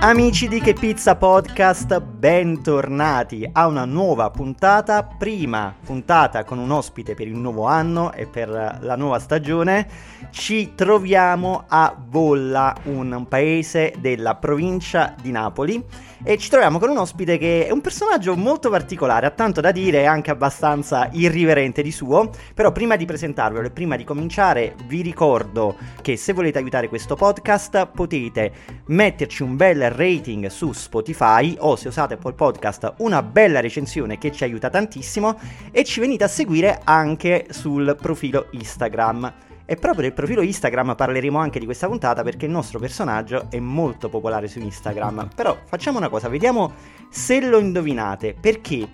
Amici di Che Pizza Podcast, bentornati a una nuova puntata, prima puntata con un ospite per il nuovo anno e per la nuova stagione. Ci troviamo a Bolla, un paese della provincia di Napoli e ci troviamo con un ospite che è un personaggio molto particolare, ha tanto da dire e anche abbastanza irriverente di suo, però prima di presentarvelo e prima di cominciare vi ricordo che se volete aiutare questo podcast potete metterci un bel rating su Spotify o se usate Apple Podcast una bella recensione che ci aiuta tantissimo e ci venite a seguire anche sul profilo Instagram. E proprio del profilo Instagram parleremo anche di questa puntata perché il nostro personaggio è molto popolare su Instagram. Però facciamo una cosa, vediamo se lo indovinate. Perché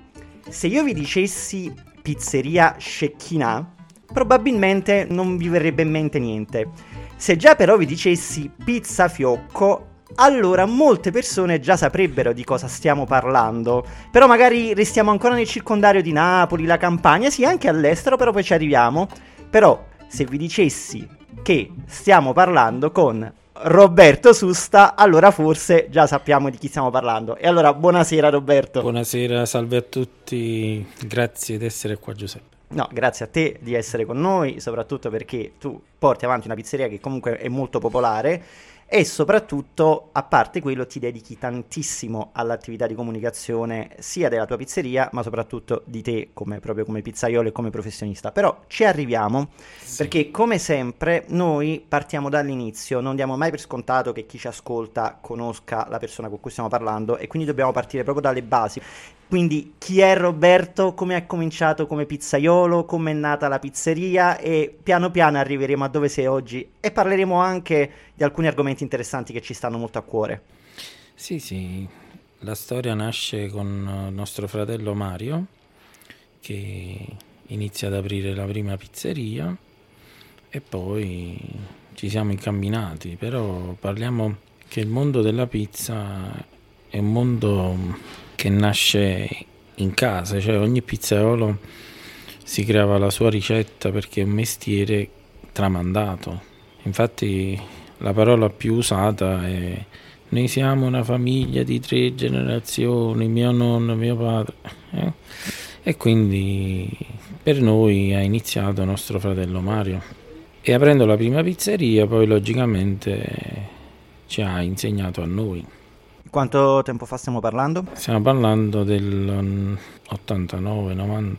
se io vi dicessi pizzeria Scecchina, probabilmente non vi verrebbe in mente niente. Se già però vi dicessi pizza fiocco, allora molte persone già saprebbero di cosa stiamo parlando. Però magari restiamo ancora nel circondario di Napoli, la Campania, sì, anche all'estero, però poi ci arriviamo. Però se vi dicessi che stiamo parlando con Roberto Susta, allora forse già sappiamo di chi stiamo parlando. E allora buonasera Roberto. Buonasera, salve a tutti, grazie di essere qua Giuseppe. No, grazie a te di essere con noi, soprattutto perché tu porti avanti una pizzeria che comunque è molto popolare e soprattutto, a parte quello, ti dedichi tantissimo all'attività di comunicazione sia della tua pizzeria, ma soprattutto di te come, proprio come pizzaiolo e come professionista. Però ci arriviamo sì. perché, come sempre, noi partiamo dall'inizio, non diamo mai per scontato che chi ci ascolta conosca la persona con cui stiamo parlando e quindi dobbiamo partire proprio dalle basi. Quindi chi è Roberto, come ha cominciato come pizzaiolo, come è nata la pizzeria e piano piano arriveremo a dove sei oggi e parleremo anche di alcuni argomenti interessanti che ci stanno molto a cuore. Sì, sì, la storia nasce con nostro fratello Mario che inizia ad aprire la prima pizzeria e poi ci siamo incamminati, però parliamo che il mondo della pizza è un mondo che nasce in casa, cioè ogni pizzaiolo si creava la sua ricetta perché è un mestiere tramandato. Infatti la parola più usata è noi siamo una famiglia di tre generazioni, mio nonno, mio padre. Eh? E quindi per noi ha iniziato nostro fratello Mario. E aprendo la prima pizzeria poi logicamente ci ha insegnato a noi. Quanto tempo fa stiamo parlando? Stiamo parlando del 89-90. Mm,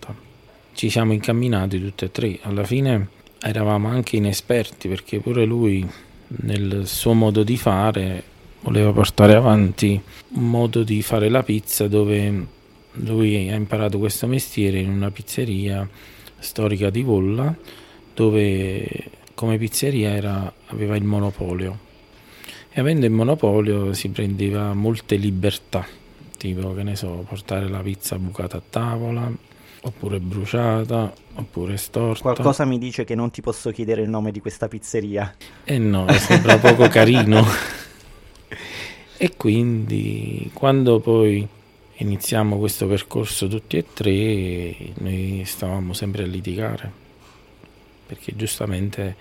Ci siamo incamminati tutti e tre. Alla fine eravamo anche inesperti perché pure lui nel suo modo di fare voleva portare avanti un modo di fare la pizza dove lui ha imparato questo mestiere in una pizzeria storica di Volla dove come pizzeria era, aveva il monopolio. E avendo il monopolio si prendeva molte libertà, tipo che ne so, portare la pizza bucata a tavola, oppure bruciata, oppure storta. Qualcosa mi dice che non ti posso chiedere il nome di questa pizzeria. Eh no, sembra poco carino. e quindi quando poi iniziamo questo percorso tutti e tre, noi stavamo sempre a litigare, perché giustamente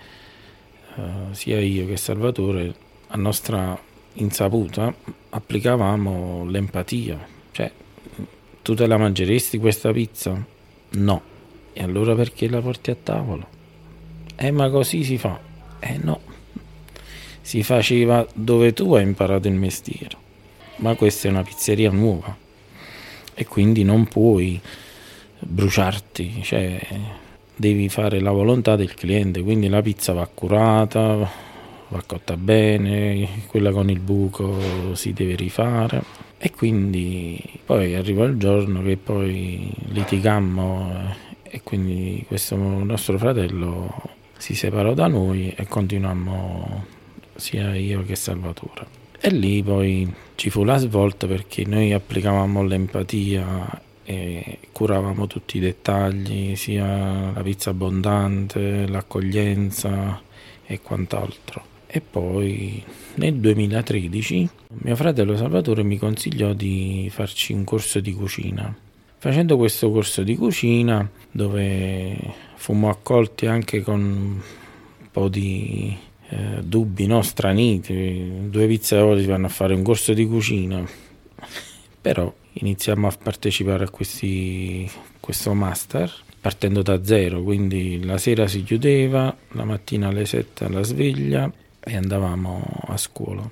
uh, sia io che Salvatore a nostra insaputa applicavamo l'empatia, cioè tu te la mangeresti questa pizza? No. E allora perché la porti a tavola? Eh ma così si fa. Eh no. Si faceva dove tu hai imparato il mestiere. Ma questa è una pizzeria nuova e quindi non puoi bruciarti, cioè devi fare la volontà del cliente, quindi la pizza va curata, va cotta bene, quella con il buco si deve rifare e quindi poi arriva il giorno che poi litigammo e quindi questo nostro fratello si separò da noi e continuammo sia io che Salvatore. E lì poi ci fu la svolta perché noi applicavamo l'empatia e curavamo tutti i dettagli, sia la pizza abbondante, l'accoglienza e quant'altro. E poi nel 2013 mio fratello Salvatore mi consigliò di farci un corso di cucina. Facendo questo corso di cucina, dove fummo accolti anche con un po' di eh, dubbi, no? straniti, due pizzaioli vanno a fare un corso di cucina, però iniziamo a partecipare a questi, questo master partendo da zero, quindi la sera si chiudeva, la mattina alle 7 alla sveglia e andavamo a scuola.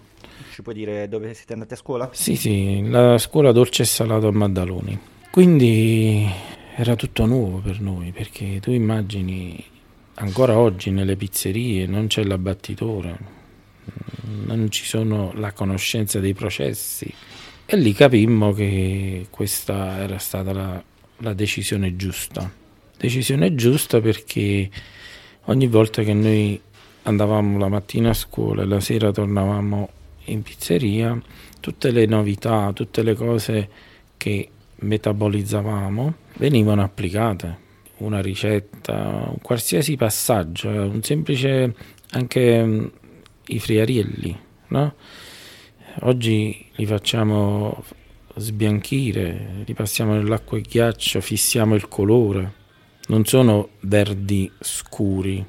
Ci puoi dire dove siete andati a scuola? Sì, sì, la scuola dolce e salato a Maddaloni. Quindi era tutto nuovo per noi, perché tu immagini ancora oggi nelle pizzerie non c'è l'abbattitore, non ci sono la conoscenza dei processi. E lì capimmo che questa era stata la, la decisione giusta. Decisione giusta perché ogni volta che noi andavamo la mattina a scuola e la sera tornavamo in pizzeria, tutte le novità, tutte le cose che metabolizzavamo venivano applicate. Una ricetta, un qualsiasi passaggio, eh, un semplice anche mm, i friarielli, no? Oggi li facciamo sbianchire, li passiamo nell'acqua e ghiaccio, fissiamo il colore. Non sono verdi scuri.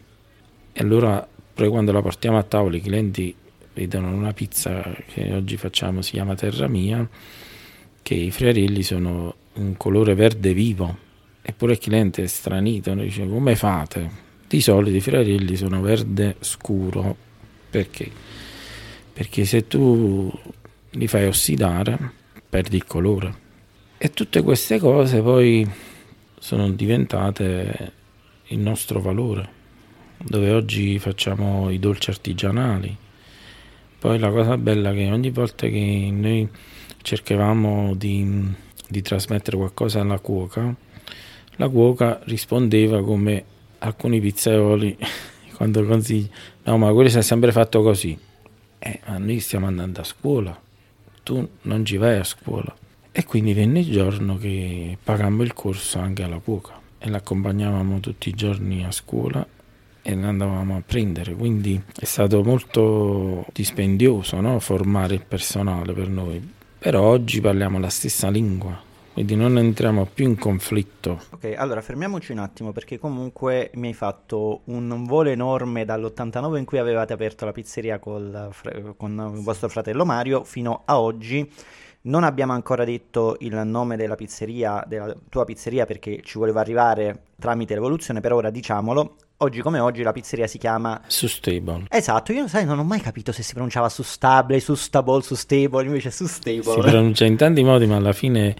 E allora poi quando la portiamo a tavola i clienti vedono una pizza che oggi facciamo, si chiama Terra Mia, che i friarilli sono un colore verde vivo. Eppure il cliente è stranito, dice come fate? Di solito i friarilli sono verde scuro. Perché? Perché se tu li fai ossidare perdi il colore. E tutte queste cose poi sono diventate il nostro valore, dove oggi facciamo i dolci artigianali, poi la cosa bella è che ogni volta che noi cercavamo di, di trasmettere qualcosa alla cuoca, la cuoca rispondeva come alcuni pizzaioli quando consigli, no ma quello si è sempre fatto così. Eh, ma noi stiamo andando a scuola, tu non ci vai a scuola. E quindi venne il giorno che pagammo il corso anche alla cuoca e l'accompagnavamo tutti i giorni a scuola e ne andavamo a prendere, quindi è stato molto dispendioso no? formare il personale per noi, però oggi parliamo la stessa lingua, quindi non entriamo più in conflitto. Ok, allora fermiamoci un attimo perché comunque mi hai fatto un volo enorme dall'89 in cui avevate aperto la pizzeria col, con il vostro fratello Mario fino a oggi. Non abbiamo ancora detto il nome della pizzeria, della tua pizzeria perché ci voleva arrivare tramite l'evoluzione, per ora diciamolo oggi come oggi la pizzeria si chiama Sustable. Esatto, io sai, non ho mai capito se si pronunciava Sustable, Sustable, Sustable, invece Sustable. Si pronuncia in tanti modi, ma alla fine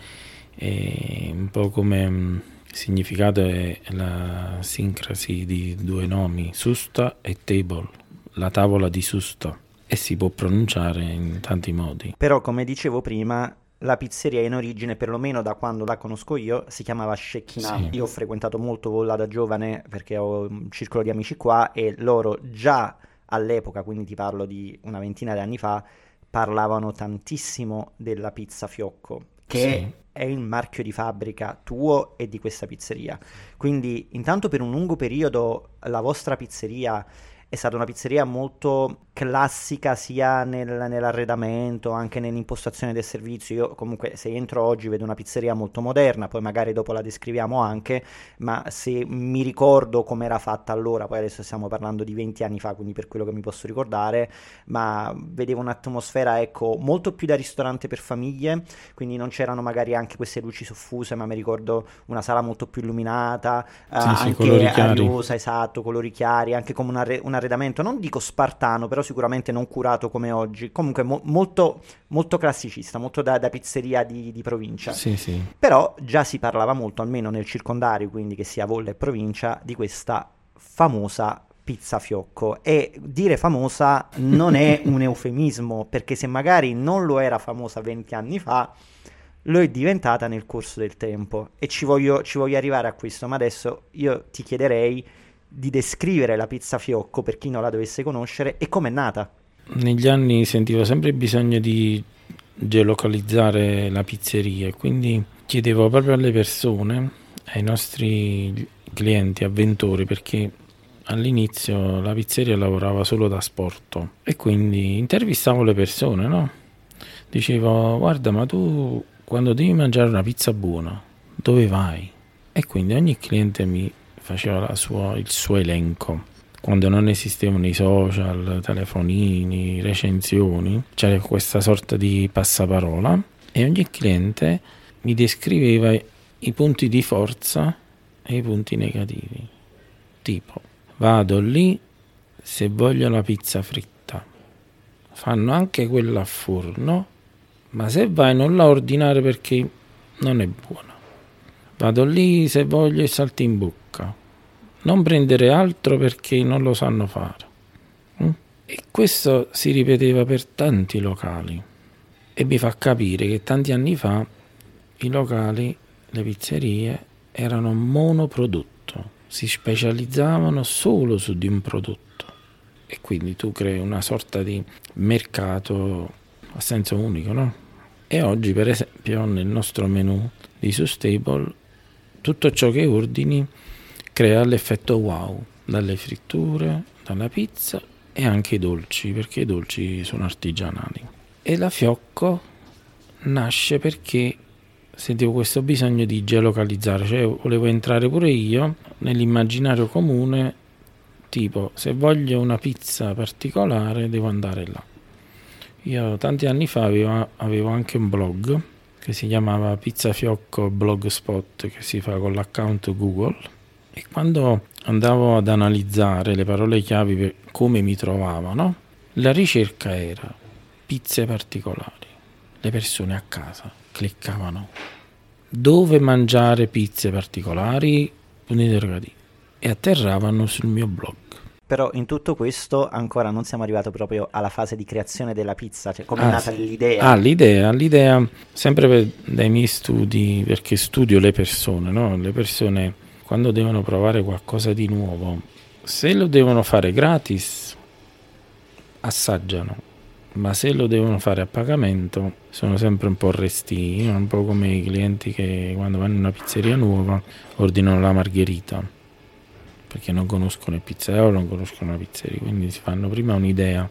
è un po' come mm, significato è la sincrasi di due nomi, Susta e Table, la tavola di Susta. E si può pronunciare in tanti modi. Però, come dicevo prima, la pizzeria in origine, perlomeno da quando la conosco io, si chiamava Shekinah. Sì. Io ho frequentato molto Volla da giovane perché ho un circolo di amici qua e loro già all'epoca, quindi ti parlo di una ventina di anni fa, parlavano tantissimo della pizza fiocco, che sì. è il marchio di fabbrica tuo e di questa pizzeria. Quindi intanto per un lungo periodo la vostra pizzeria è stata una pizzeria molto classica sia nel, nell'arredamento, anche nell'impostazione del servizio. Io comunque se entro oggi vedo una pizzeria molto moderna, poi magari dopo la descriviamo anche, ma se mi ricordo come era fatta allora, poi adesso stiamo parlando di 20 anni fa, quindi per quello che mi posso ricordare, ma vedevo un'atmosfera ecco molto più da ristorante per famiglie, quindi non c'erano magari anche queste luci soffuse, ma mi ricordo una sala molto più illuminata, sì, uh, sì, anche ariosa, esatto, colori chiari, anche come un, arre- un arredamento, non dico spartano, però sicuramente non curato come oggi. Comunque mo- molto, molto classicista, molto da, da pizzeria di, di provincia. Sì, sì. Però già si parlava molto, almeno nel circondario, quindi che sia Volle e provincia, di questa famosa pizza fiocco e dire famosa non è un eufemismo perché se magari non lo era famosa 20 anni fa lo è diventata nel corso del tempo e ci voglio, ci voglio arrivare a questo ma adesso io ti chiederei di descrivere la pizza fiocco per chi non la dovesse conoscere e com'è nata. Negli anni sentivo sempre il bisogno di geolocalizzare la pizzeria e quindi chiedevo proprio alle persone, ai nostri clienti, avventori, perché all'inizio la pizzeria lavorava solo da sport e quindi intervistavo le persone, no? Dicevo, guarda, ma tu quando devi mangiare una pizza buona, dove vai? E quindi ogni cliente mi faceva sua, il suo elenco. quando non esistevano i social, telefonini, recensioni, c'era questa sorta di passaparola e ogni cliente mi descriveva i punti di forza e i punti negativi. Tipo, vado lì se voglio la pizza fritta. Fanno anche quella a forno, ma se vai non la ordinare perché non è buona. Vado lì se voglio i salti in bocca non prendere altro perché non lo sanno fare. Mm? E questo si ripeteva per tanti locali e mi fa capire che tanti anni fa i locali, le pizzerie erano monoprodotto, si specializzavano solo su di un prodotto e quindi tu crei una sorta di mercato a senso unico, no? E oggi per esempio nel nostro menu di Sustable tutto ciò che ordini crea l'effetto wow dalle fritture, dalla pizza e anche i dolci, perché i dolci sono artigianali. E la fiocco nasce perché sentivo questo bisogno di geolocalizzare, cioè volevo entrare pure io nell'immaginario comune, tipo se voglio una pizza particolare devo andare là. Io tanti anni fa avevo, avevo anche un blog che si chiamava Pizza Fiocco Blogspot che si fa con l'account Google e quando andavo ad analizzare le parole chiavi per come mi trovavano, la ricerca era pizze particolari. Le persone a casa cliccavano dove mangiare pizze particolari, punti interrogativi, e atterravano sul mio blog. Però in tutto questo ancora non siamo arrivati proprio alla fase di creazione della pizza, cioè come è ah, nata sì. l'idea? Ah, l'idea, l'idea, sempre per, dai miei studi, perché studio le persone, no? Le persone quando devono provare qualcosa di nuovo, se lo devono fare gratis, assaggiano, ma se lo devono fare a pagamento, sono sempre un po' restini, un po' come i clienti che quando vanno in una pizzeria nuova ordinano la margherita, perché non conoscono il pizzaiolo, non conoscono la pizzeria, quindi si fanno prima un'idea.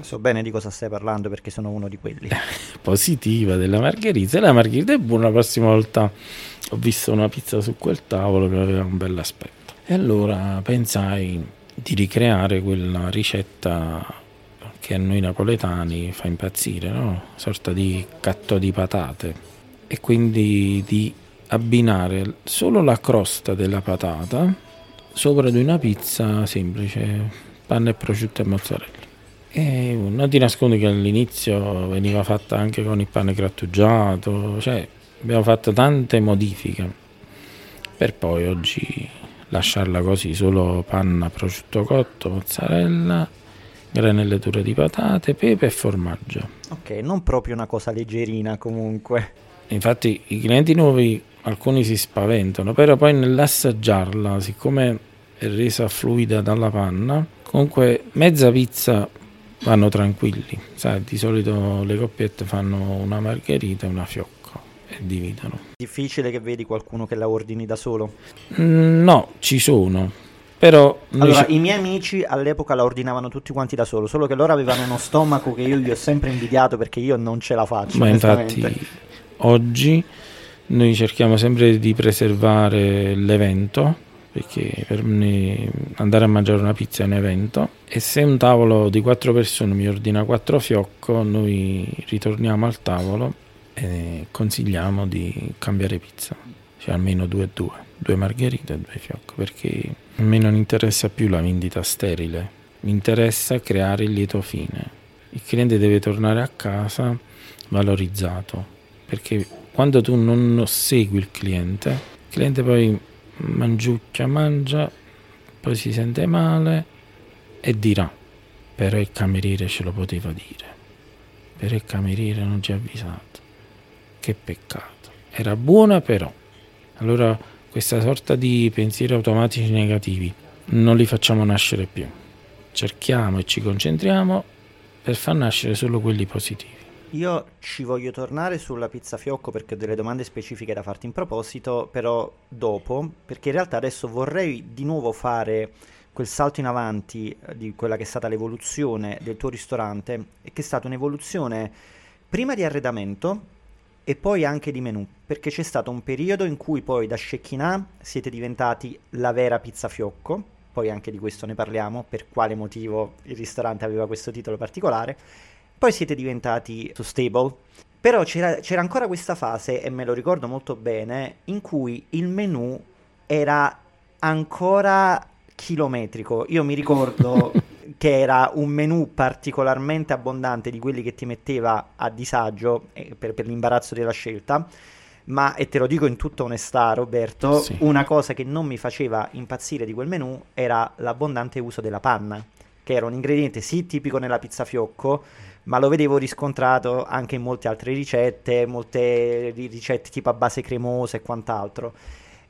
So bene di cosa stai parlando perché sono uno di quelli. Positiva della margherita. Se la margherita è buona, la prossima volta ho visto una pizza su quel tavolo che aveva un bel aspetto. E allora pensai di ricreare quella ricetta che a noi napoletani fa impazzire, no? Una sorta di catto di patate. E quindi di abbinare solo la crosta della patata sopra di una pizza semplice, panna e prosciutto e mozzarella. E non ti nascondi che all'inizio veniva fatta anche con il pane grattugiato, cioè abbiamo fatto tante modifiche per poi oggi lasciarla così, solo panna, prosciutto cotto, mozzarella, granellature di patate, pepe e formaggio. Ok, non proprio una cosa leggerina comunque. Infatti i clienti nuovi alcuni si spaventano, però poi nell'assaggiarla, siccome è resa fluida dalla panna, comunque mezza pizza vanno tranquilli. Sai, di solito le coppiette fanno una margherita e una fiocca e dividono. Difficile che vedi qualcuno che la ordini da solo? Mm, no, ci sono. Però allora, ci... i miei amici all'epoca la ordinavano tutti quanti da solo, solo che loro avevano uno stomaco che io gli ho sempre invidiato perché io non ce la faccio. Ma infatti oggi noi cerchiamo sempre di preservare l'evento perché per me andare a mangiare una pizza è un evento e se un tavolo di quattro persone mi ordina quattro fiocco noi ritorniamo al tavolo e consigliamo di cambiare pizza cioè almeno due e due due margherite e due fiocco perché a me non interessa più la vendita sterile mi interessa creare il lieto fine. Il cliente deve tornare a casa valorizzato perché quando tu non segui il cliente il cliente poi mangiucchia, mangia, poi si sente male e dirà, però il cameriere ce lo poteva dire, però il cameriere non ci ha avvisato, che peccato, era buona però. Allora questa sorta di pensieri automatici negativi non li facciamo nascere più, cerchiamo e ci concentriamo per far nascere solo quelli positivi. Io ci voglio tornare sulla pizza fiocco perché ho delle domande specifiche da farti in proposito, però dopo, perché in realtà adesso vorrei di nuovo fare quel salto in avanti eh, di quella che è stata l'evoluzione del tuo ristorante che è stata un'evoluzione prima di arredamento e poi anche di menù, perché c'è stato un periodo in cui poi da Scecchinà siete diventati la vera pizza fiocco poi anche di questo ne parliamo, per quale motivo il ristorante aveva questo titolo particolare. Poi siete diventati Stable, però c'era, c'era ancora questa fase, e me lo ricordo molto bene, in cui il menu era ancora chilometrico. Io mi ricordo che era un menu particolarmente abbondante di quelli che ti metteva a disagio eh, per, per, l'imbarazzo della scelta. Ma, e te lo dico in tutta onestà, Roberto, sì. una cosa che non mi faceva impazzire di quel menu era l'abbondante uso della panna, che era un ingrediente sì tipico nella pizza fiocco, ma lo vedevo riscontrato anche in molte altre ricette, molte ricette tipo a base cremosa e quant'altro.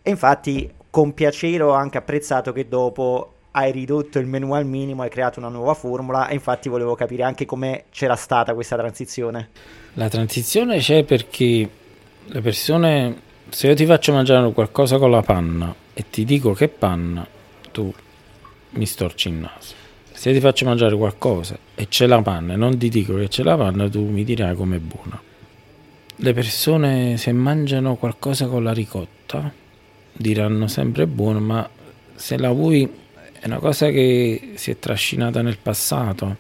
E infatti con piacere ho anche apprezzato che dopo hai ridotto il menu al minimo, hai creato una nuova formula e infatti volevo capire anche come c'era stata questa transizione. La transizione c'è perché le persone, se io ti faccio mangiare qualcosa con la panna e ti dico che panna, tu mi storci il naso. Se ti faccio mangiare qualcosa e c'è la panna e non ti dico che c'è la panna, tu mi dirai com'è buona. Le persone se mangiano qualcosa con la ricotta diranno sempre buono, ma se la vuoi è una cosa che si è trascinata nel passato.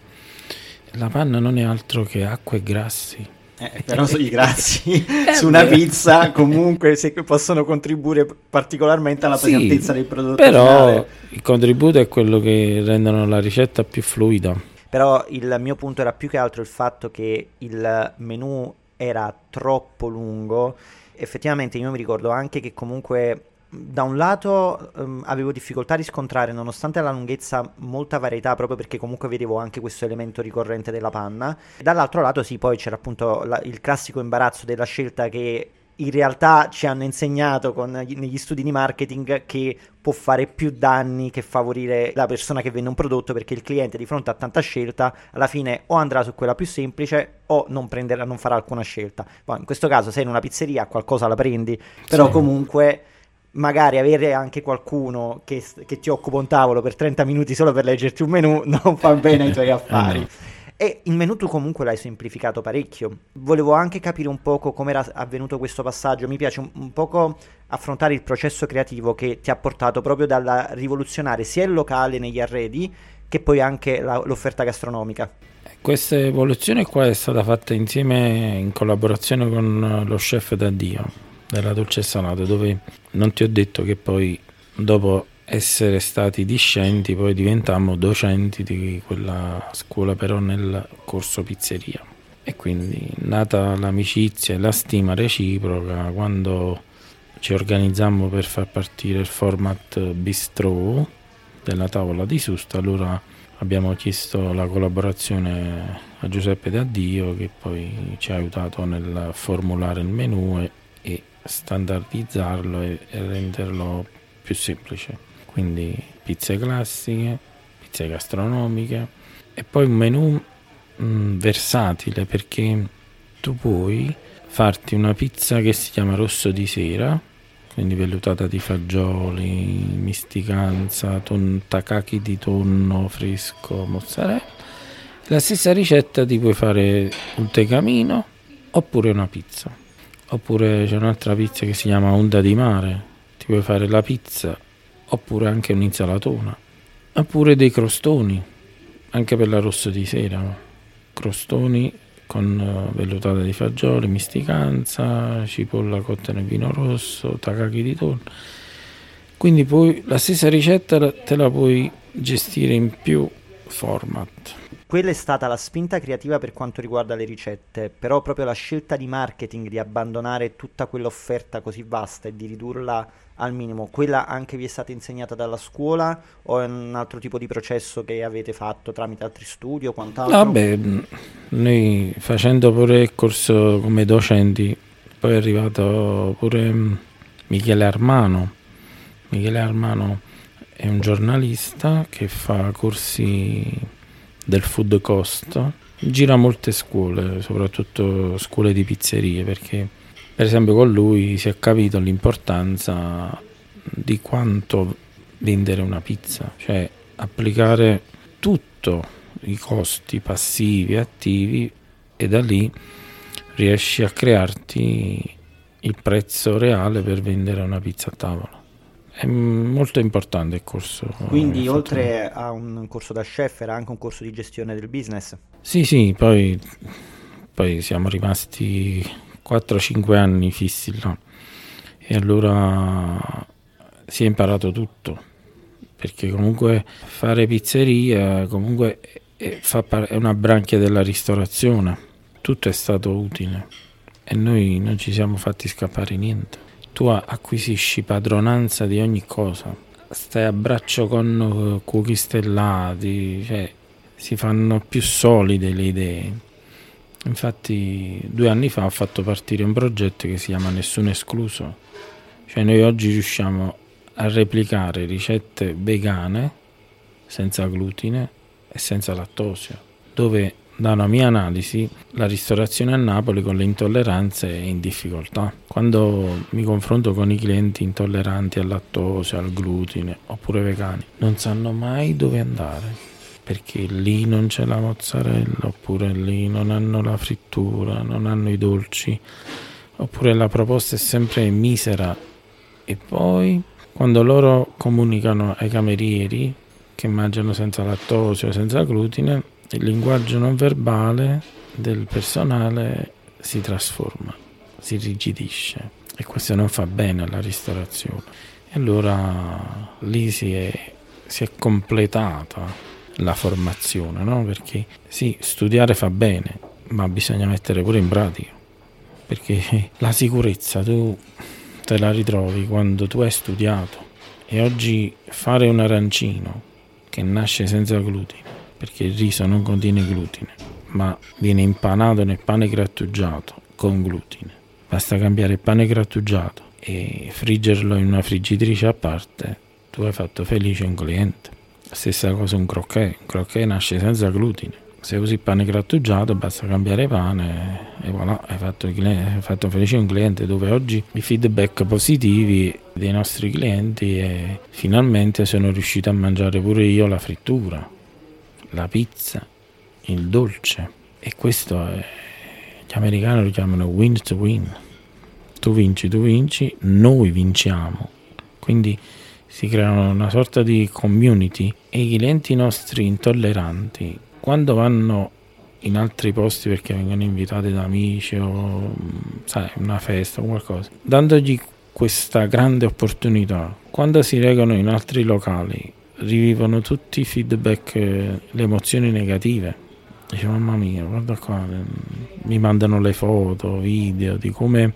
La panna non è altro che acqua e grassi. Eh, però i grassi eh, su una pizza comunque possono contribuire particolarmente alla pesantezza sì, del prodotto però finale. il contributo è quello che rendono la ricetta più fluida però il mio punto era più che altro il fatto che il menù era troppo lungo effettivamente io mi ricordo anche che comunque da un lato um, avevo difficoltà a riscontrare, nonostante la lunghezza, molta varietà, proprio perché comunque vedevo anche questo elemento ricorrente della panna. Dall'altro lato, sì, poi c'era appunto la, il classico imbarazzo della scelta che in realtà ci hanno insegnato con, negli studi di marketing che può fare più danni che favorire la persona che vende un prodotto perché il cliente di fronte a tanta scelta alla fine o andrà su quella più semplice o non, prenderà, non farà alcuna scelta. Poi in questo caso sei in una pizzeria qualcosa la prendi, però sì. comunque magari avere anche qualcuno che, che, ti occupa un tavolo per 30 minuti solo per leggerti un menu non fa bene ai tuoi affari. no. E il menu tu comunque l'hai semplificato parecchio. Volevo anche capire un poco come era avvenuto questo passaggio. Mi piace un, un poco affrontare il processo creativo che ti ha portato proprio dalla rivoluzionare sia il locale negli arredi che poi anche la, l'offerta gastronomica. Questa evoluzione qua è stata fatta insieme in collaborazione con lo chef da Dio della dolce salato dove non ti ho detto che poi dopo essere stati discenti poi diventammo docenti di quella scuola però nel corso pizzeria. E quindi nata l'amicizia e la stima reciproca quando ci organizzammo per far partire il format bistro della tavola di Susta allora abbiamo chiesto la collaborazione a Giuseppe D'Addio che poi ci ha aiutato nel formulare il menù e, e standardizzarlo e, e renderlo più semplice. Quindi pizze classiche, pizze gastronomiche e poi un menù mh, mm, versatile perché tu puoi farti una pizza che si chiama rosso di sera, quindi vellutata di fagioli, misticanza, ton, takaki di tonno fresco, mozzarella. La stessa ricetta ti puoi fare un tegamino oppure una pizza. Oppure c'è un'altra pizza che si chiama Onda di Mare, ti puoi fare la pizza, oppure anche un'insalatona, oppure dei crostoni, anche per l'arrosto di sera, crostoni con uh, vellutata di fagioli, misticanza, cipolla cotta nel vino rosso, takaki di tonno. Quindi poi la stessa ricetta te la puoi gestire in più format quella è stata la spinta creativa per quanto riguarda le ricette, però proprio la scelta di marketing di abbandonare tutta quell'offerta così vasta e di ridurla al minimo, quella anche vi è stata insegnata dalla scuola o è un altro tipo di processo che avete fatto tramite altri studi o quant'altro? Vabbè, noi facendo pure il corso come docenti, poi è arrivato pure Michele Armano. Michele Armano è un giornalista che fa corsi del food cost gira molte scuole, soprattutto scuole di pizzerie, perché per esempio con lui si è capito l'importanza di quanto vendere una pizza, cioè applicare tutti i costi passivi e attivi e da lì riesci a crearti il prezzo reale per vendere una pizza a tavola. È molto importante il corso. Quindi oltre a un corso da chef era anche un corso di gestione del business? Sì, sì, poi, poi siamo rimasti 4-5 anni fissi là. E allora si è imparato tutto. Perché comunque fare pizzeria comunque è, è una branchia della ristorazione, tutto è stato utile. E noi non ci siamo fatti scappare niente tu acquisisci padronanza di ogni cosa, stai a braccio con cuochi stellati, cioè si fanno più solide le idee. Infatti due anni fa ho fatto partire un progetto che si chiama Nessuno Escluso, cioè noi oggi riusciamo a replicare ricette vegane senza glutine e senza lattosio, dove da una mia analisi, la ristorazione a Napoli con le intolleranze è in difficoltà. Quando mi confronto con i clienti intolleranti al lattosio, al glutine oppure vegani, non sanno mai dove andare perché lì non c'è la mozzarella, oppure lì non hanno la frittura, non hanno i dolci, oppure la proposta è sempre misera. E poi, quando loro comunicano ai camerieri che mangiano senza lattosio, senza glutine, il linguaggio non verbale del personale si trasforma, si rigidisce e questo non fa bene alla ristorazione. E allora lì si è, si è completata la formazione, no? perché sì, studiare fa bene, ma bisogna mettere pure in pratica, perché la sicurezza tu te la ritrovi quando tu hai studiato e oggi fare un arancino che nasce senza glutine perché il riso non contiene glutine, ma viene impanato nel pane grattugiato con glutine. Basta cambiare il pane grattugiato e friggerlo in una friggitrice a parte, tu hai fatto felice un cliente. Stessa cosa un croquet, un croquet nasce senza glutine. Se usi il pane grattugiato basta cambiare pane e voilà, hai fatto, cliente, hai fatto felice un cliente dove oggi i feedback positivi dei nostri clienti e finalmente sono riuscito a mangiare pure io la frittura la pizza, il dolce e questo è, gli americani lo chiamano win to win. Tu vinci, tu vinci, noi vinciamo. Quindi si creano una sorta di community e i clienti nostri intolleranti quando vanno in altri posti perché vengono invitati da amici o sai, una festa o qualcosa, dandogli questa grande opportunità, quando si regano in altri locali rivivono tutti i feedback, le emozioni negative. Dice mamma mia, guarda qua, mi mandano le foto, video di come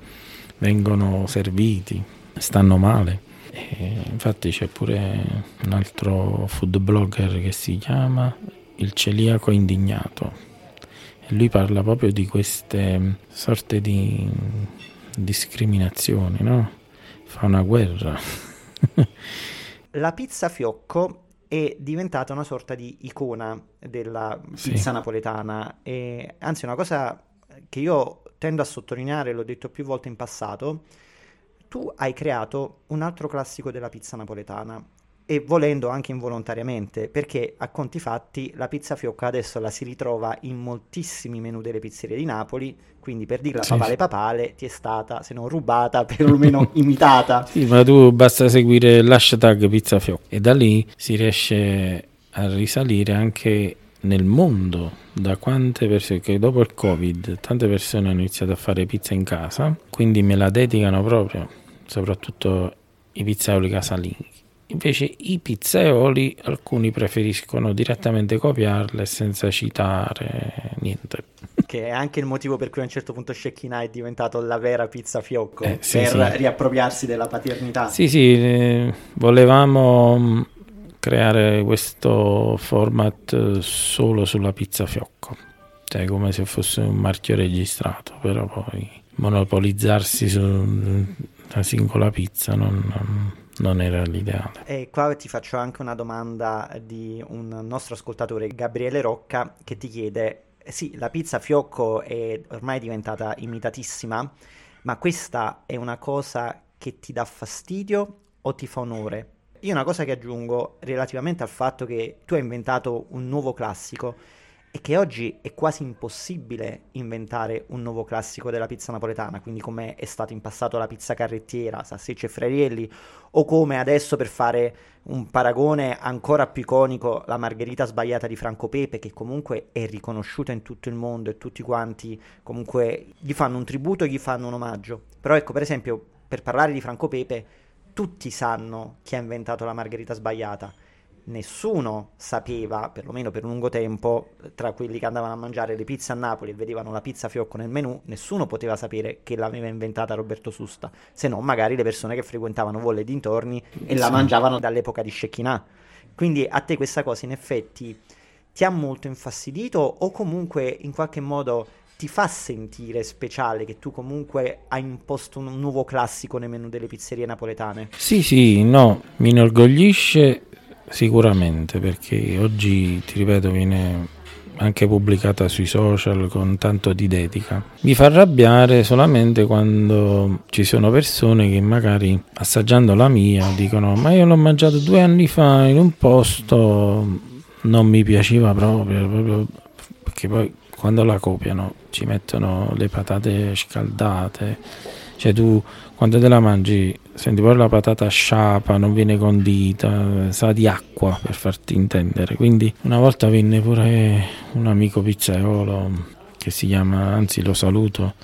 vengono serviti, stanno male. E infatti c'è pure un altro food blogger che si chiama Il celiaco indignato e lui parla proprio di queste sorte di discriminazioni, no? Fa una guerra. la pizza fiocco è diventata una sorta di icona della pizza sì. napoletana e anzi una cosa che io tendo a sottolineare, l'ho detto più volte in passato, tu hai creato un altro classico della pizza napoletana e volendo anche involontariamente, perché a conti fatti la pizza fiocca adesso la si ritrova in moltissimi menù delle pizzerie di Napoli, quindi per dirla sì. papale papale ti è stata, se non rubata, perlomeno imitata. Sì, ma tu basta seguire l'hashtag pizza fiocca e da lì si riesce a risalire anche nel mondo da quante persone che dopo il covid tante persone hanno iniziato a fare pizza in casa quindi me la dedicano proprio soprattutto i pizzaioli casalinghi Invece i pizzaioli alcuni preferiscono direttamente copiarle senza citare niente. Che è anche il motivo per cui a un certo punto Shekhinah è diventato la vera pizza fiocco, eh, sì, per sì. riappropriarsi della paternità. Sì, sì, eh, volevamo mm, creare questo format solo sulla pizza fiocco, cioè come se fosse un marchio registrato, però poi monopolizzarsi su una singola pizza non, non non era l'ideale. E qua ti faccio anche una domanda di un nostro ascoltatore, Gabriele Rocca, che ti chiede, sì, la pizza fiocco è ormai diventata imitatissima, ma questa è una cosa che ti dà fastidio o ti fa onore? Io una cosa che aggiungo relativamente al fatto che tu hai inventato un nuovo classico è che oggi è quasi impossibile inventare un nuovo classico della pizza napoletana, quindi come è stato in passato la pizza carrettiera, salsicce e frarielli, o come adesso per fare un paragone ancora più iconico, la margherita sbagliata di Franco Pepe, che comunque è riconosciuta in tutto il mondo e tutti quanti comunque gli fanno un tributo e gli fanno un omaggio. Però ecco, per esempio, per parlare di Franco Pepe, tutti sanno chi ha inventato la margherita sbagliata nessuno sapeva, perlomeno per un lungo tempo, tra quelli che andavano a mangiare le pizze a Napoli e vedevano la pizza fiocco nel menù, nessuno poteva sapere che l'aveva inventata Roberto Susta, se non magari le persone che frequentavano Volle dintorni e la mangiavano dall'epoca di Scecchinà. Quindi a te questa cosa in effetti ti ha molto infastidito o comunque in qualche modo ti fa sentire speciale che tu comunque hai imposto un nuovo classico nei menù delle pizzerie napoletane? Sì, sì, no, mi inorgoglisce Sicuramente, perché oggi, ti ripeto, viene anche pubblicata sui social con tanto di dedica. Mi fa arrabbiare solamente quando ci sono persone che magari assaggiando la mia dicono ma io l'ho mangiato due anni fa in un posto, non mi piaceva proprio, proprio perché poi quando la copiano ci mettono le patate scaldate, cioè tu quando te la mangi senti poi la patata sciapa, non viene condita, sa di acqua per farti intendere. Quindi una volta venne pure un amico pizzaiolo che si chiama, anzi lo saluto,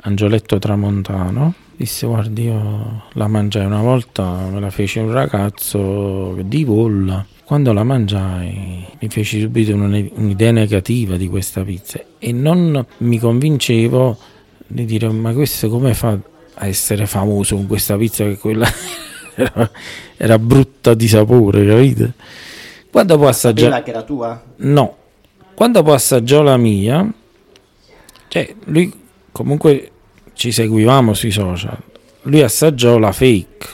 Angioletto Tramontano. Disse guardi io la mangiai una volta, me la fece un ragazzo di Volla. Quando la mangiai mi feci subito un'idea negativa di questa pizza e non mi convincevo di dire ma questo come fa a essere famoso con questa pizza che quella era, era brutta di sapore, capite? Quando poi assaggiò... che era tua? No. Quando poi assaggiò la mia, cioè lui comunque ci seguivamo sui social, lui assaggiò la fake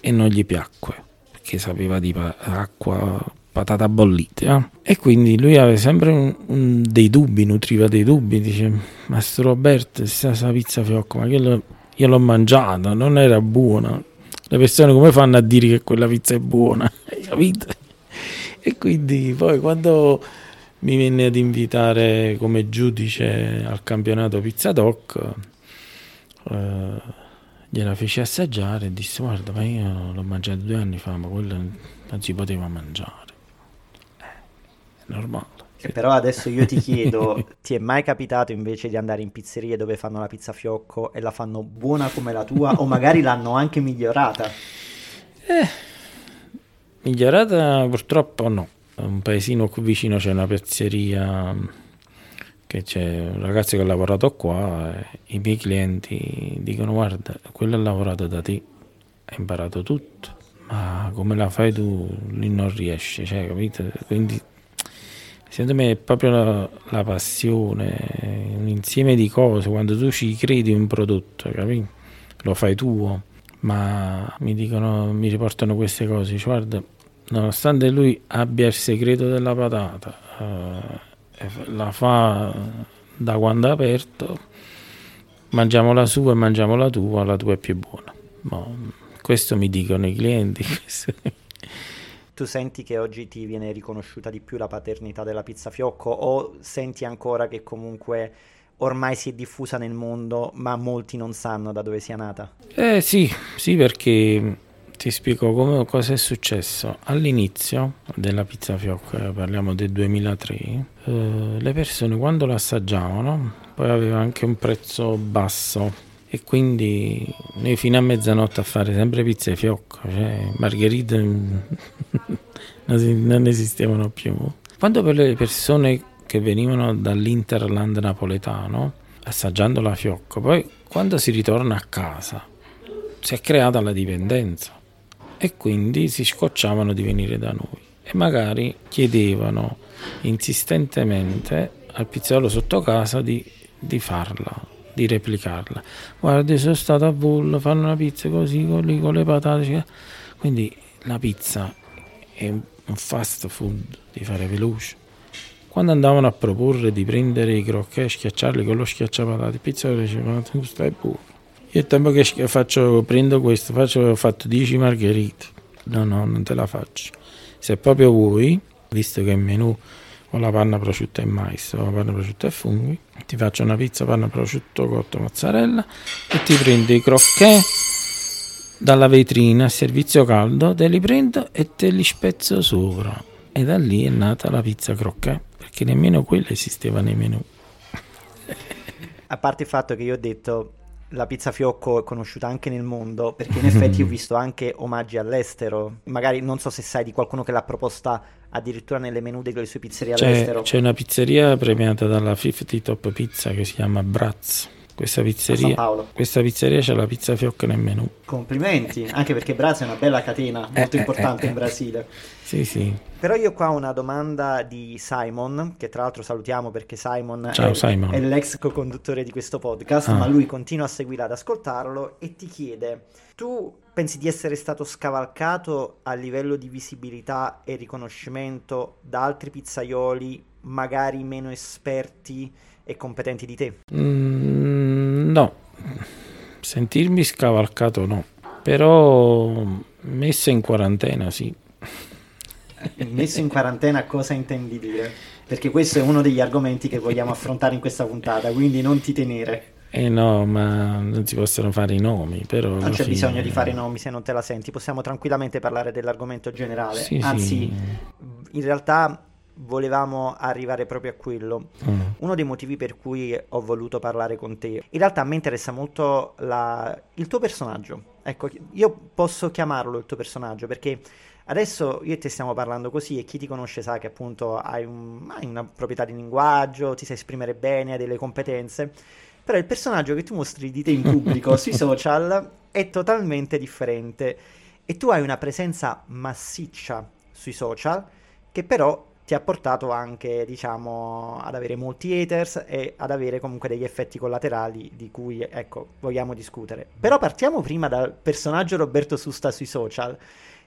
e non gli piacque, perché sapeva di acqua patata bollita eh? e quindi lui aveva sempre un, un, dei dubbi, nutriva dei dubbi, dice Mastro Roberto, questa pizza fiocco, ma che lo io l'ho mangiata, non era buona. Le persone come fanno a dire che quella pizza è buona? Hai capito? E quindi poi quando mi venne ad invitare come giudice al campionato Pizza Doc, eh, gliela feci assaggiare e disse guarda ma io l'ho mangiata due anni fa ma quella non si poteva mangiare. Eh, è normale. Però adesso io ti chiedo, ti è mai capitato invece di andare in pizzerie dove fanno la pizza fiocco e la fanno buona come la tua o magari l'hanno anche migliorata? Eh, migliorata purtroppo no. Un paesino qui vicino c'è una pizzeria che c'è un ragazzo che ha lavorato qua i miei clienti dicono guarda, quello ha lavorato da te, ha imparato tutto, ma come la fai tu lì non riesce, cioè, capite? Quindi secondo me è proprio la, la, passione, un insieme di cose, quando tu ci credi un prodotto, capito? Lo fai tuo, ma mi dicono, mi riportano queste cose, cioè, guarda, nonostante lui abbia il segreto della patata, eh, la fa da quando è aperto, mangiamo la sua e mangiamo la tua, la tua è più buona. Ma questo mi dicono i clienti. tu senti che oggi ti viene riconosciuta di più la paternità della pizza fiocco o senti ancora che comunque ormai si è diffusa nel mondo ma molti non sanno da dove sia nata? Eh sì, sì perché ti spiego come, cosa è successo. All'inizio della pizza fiocco, eh, parliamo del 2003, eh, le persone quando la assaggiavano poi aveva anche un prezzo basso e quindi noi fino a mezzanotte a fare sempre pizze fiocco, cioè margherite non esistevano più. Quando per le persone che venivano dall'Interland napoletano, assaggiando la fiocco, poi quando si ritorna a casa si è creata la dipendenza e quindi si scocciavano di venire da noi e magari chiedevano insistentemente al pizzaiolo sotto casa di, di farla di replicarla. Guarda, sono stato a Vullo, fanno una pizza così, con, lì, con le patate. Quindi la pizza è un fast food di fare veloce. Quando andavano a proporre di prendere i crocchè e schiacciarli con lo schiacciapatate, il pizzaiolo diceva, ma tu stai buono. Io il tempo che faccio, prendo questo, faccio, ho fatto 10 margherite. No, no, non te la faccio. Se proprio vuoi, visto che il menù o la panna prosciutta e mais o la panna prosciutta e funghi, ti faccio una pizza panna prosciutto cotto mozzarella e ti prendi i crocchè dalla vetrina a servizio caldo, te li prendo e te li spezzo sopra. E da lì è nata la pizza crocchè, perché nemmeno quella esisteva nei menù. a parte il fatto che io ho detto la pizza fiocco è conosciuta anche nel mondo, perché in effetti ho visto anche omaggi all'estero. Magari non so se sai di qualcuno che l'ha proposta addirittura nelle menù delle sue pizzerie c'è, all'estero. C'è una pizzeria premiata dalla 50 Top Pizza che si chiama Braz questa pizzeria, questa pizzeria c'è la pizza fiocca nel menù. Complimenti, anche perché Brazil è una bella catena, eh, molto eh, importante eh, in Brasile. Sì, sì. Però io qua ho una domanda di Simon, che tra l'altro salutiamo perché Simon, Ciao, è, Simon. è, l'ex co-conduttore di questo podcast, ah. ma lui continua a seguire ad ascoltarlo e ti chiede, tu pensi di essere stato scavalcato a livello di visibilità e riconoscimento da altri pizzaioli, magari meno esperti e competenti di te? Mm, no, sentirmi scavalcato no, però messo in quarantena sì. Messo in quarantena cosa intendi dire? Perché questo è uno degli argomenti che vogliamo affrontare in questa puntata, quindi non ti tenere. Eh no, ma non si possono fare i nomi, però... Non c'è fine... bisogno di fare i nomi se non te la senti, possiamo tranquillamente parlare dell'argomento generale. Sì, Anzi, sì. in realtà volevamo arrivare proprio a quello. Mm. Uno dei motivi per cui ho voluto parlare con te. In realtà mi interessa molto la... il tuo personaggio. Ecco, io posso chiamarlo il tuo personaggio perché adesso io e te stiamo parlando così e chi ti conosce sa che appunto hai, un... hai una proprietà di linguaggio, ti sai esprimere bene, hai delle competenze. Però il personaggio che tu mostri di te in pubblico sui social è totalmente differente e tu hai una presenza massiccia sui social che però ti ha portato anche, diciamo, ad avere molti haters e ad avere comunque degli effetti collaterali di cui, ecco, vogliamo discutere. Però partiamo prima dal personaggio Roberto Susta sui social,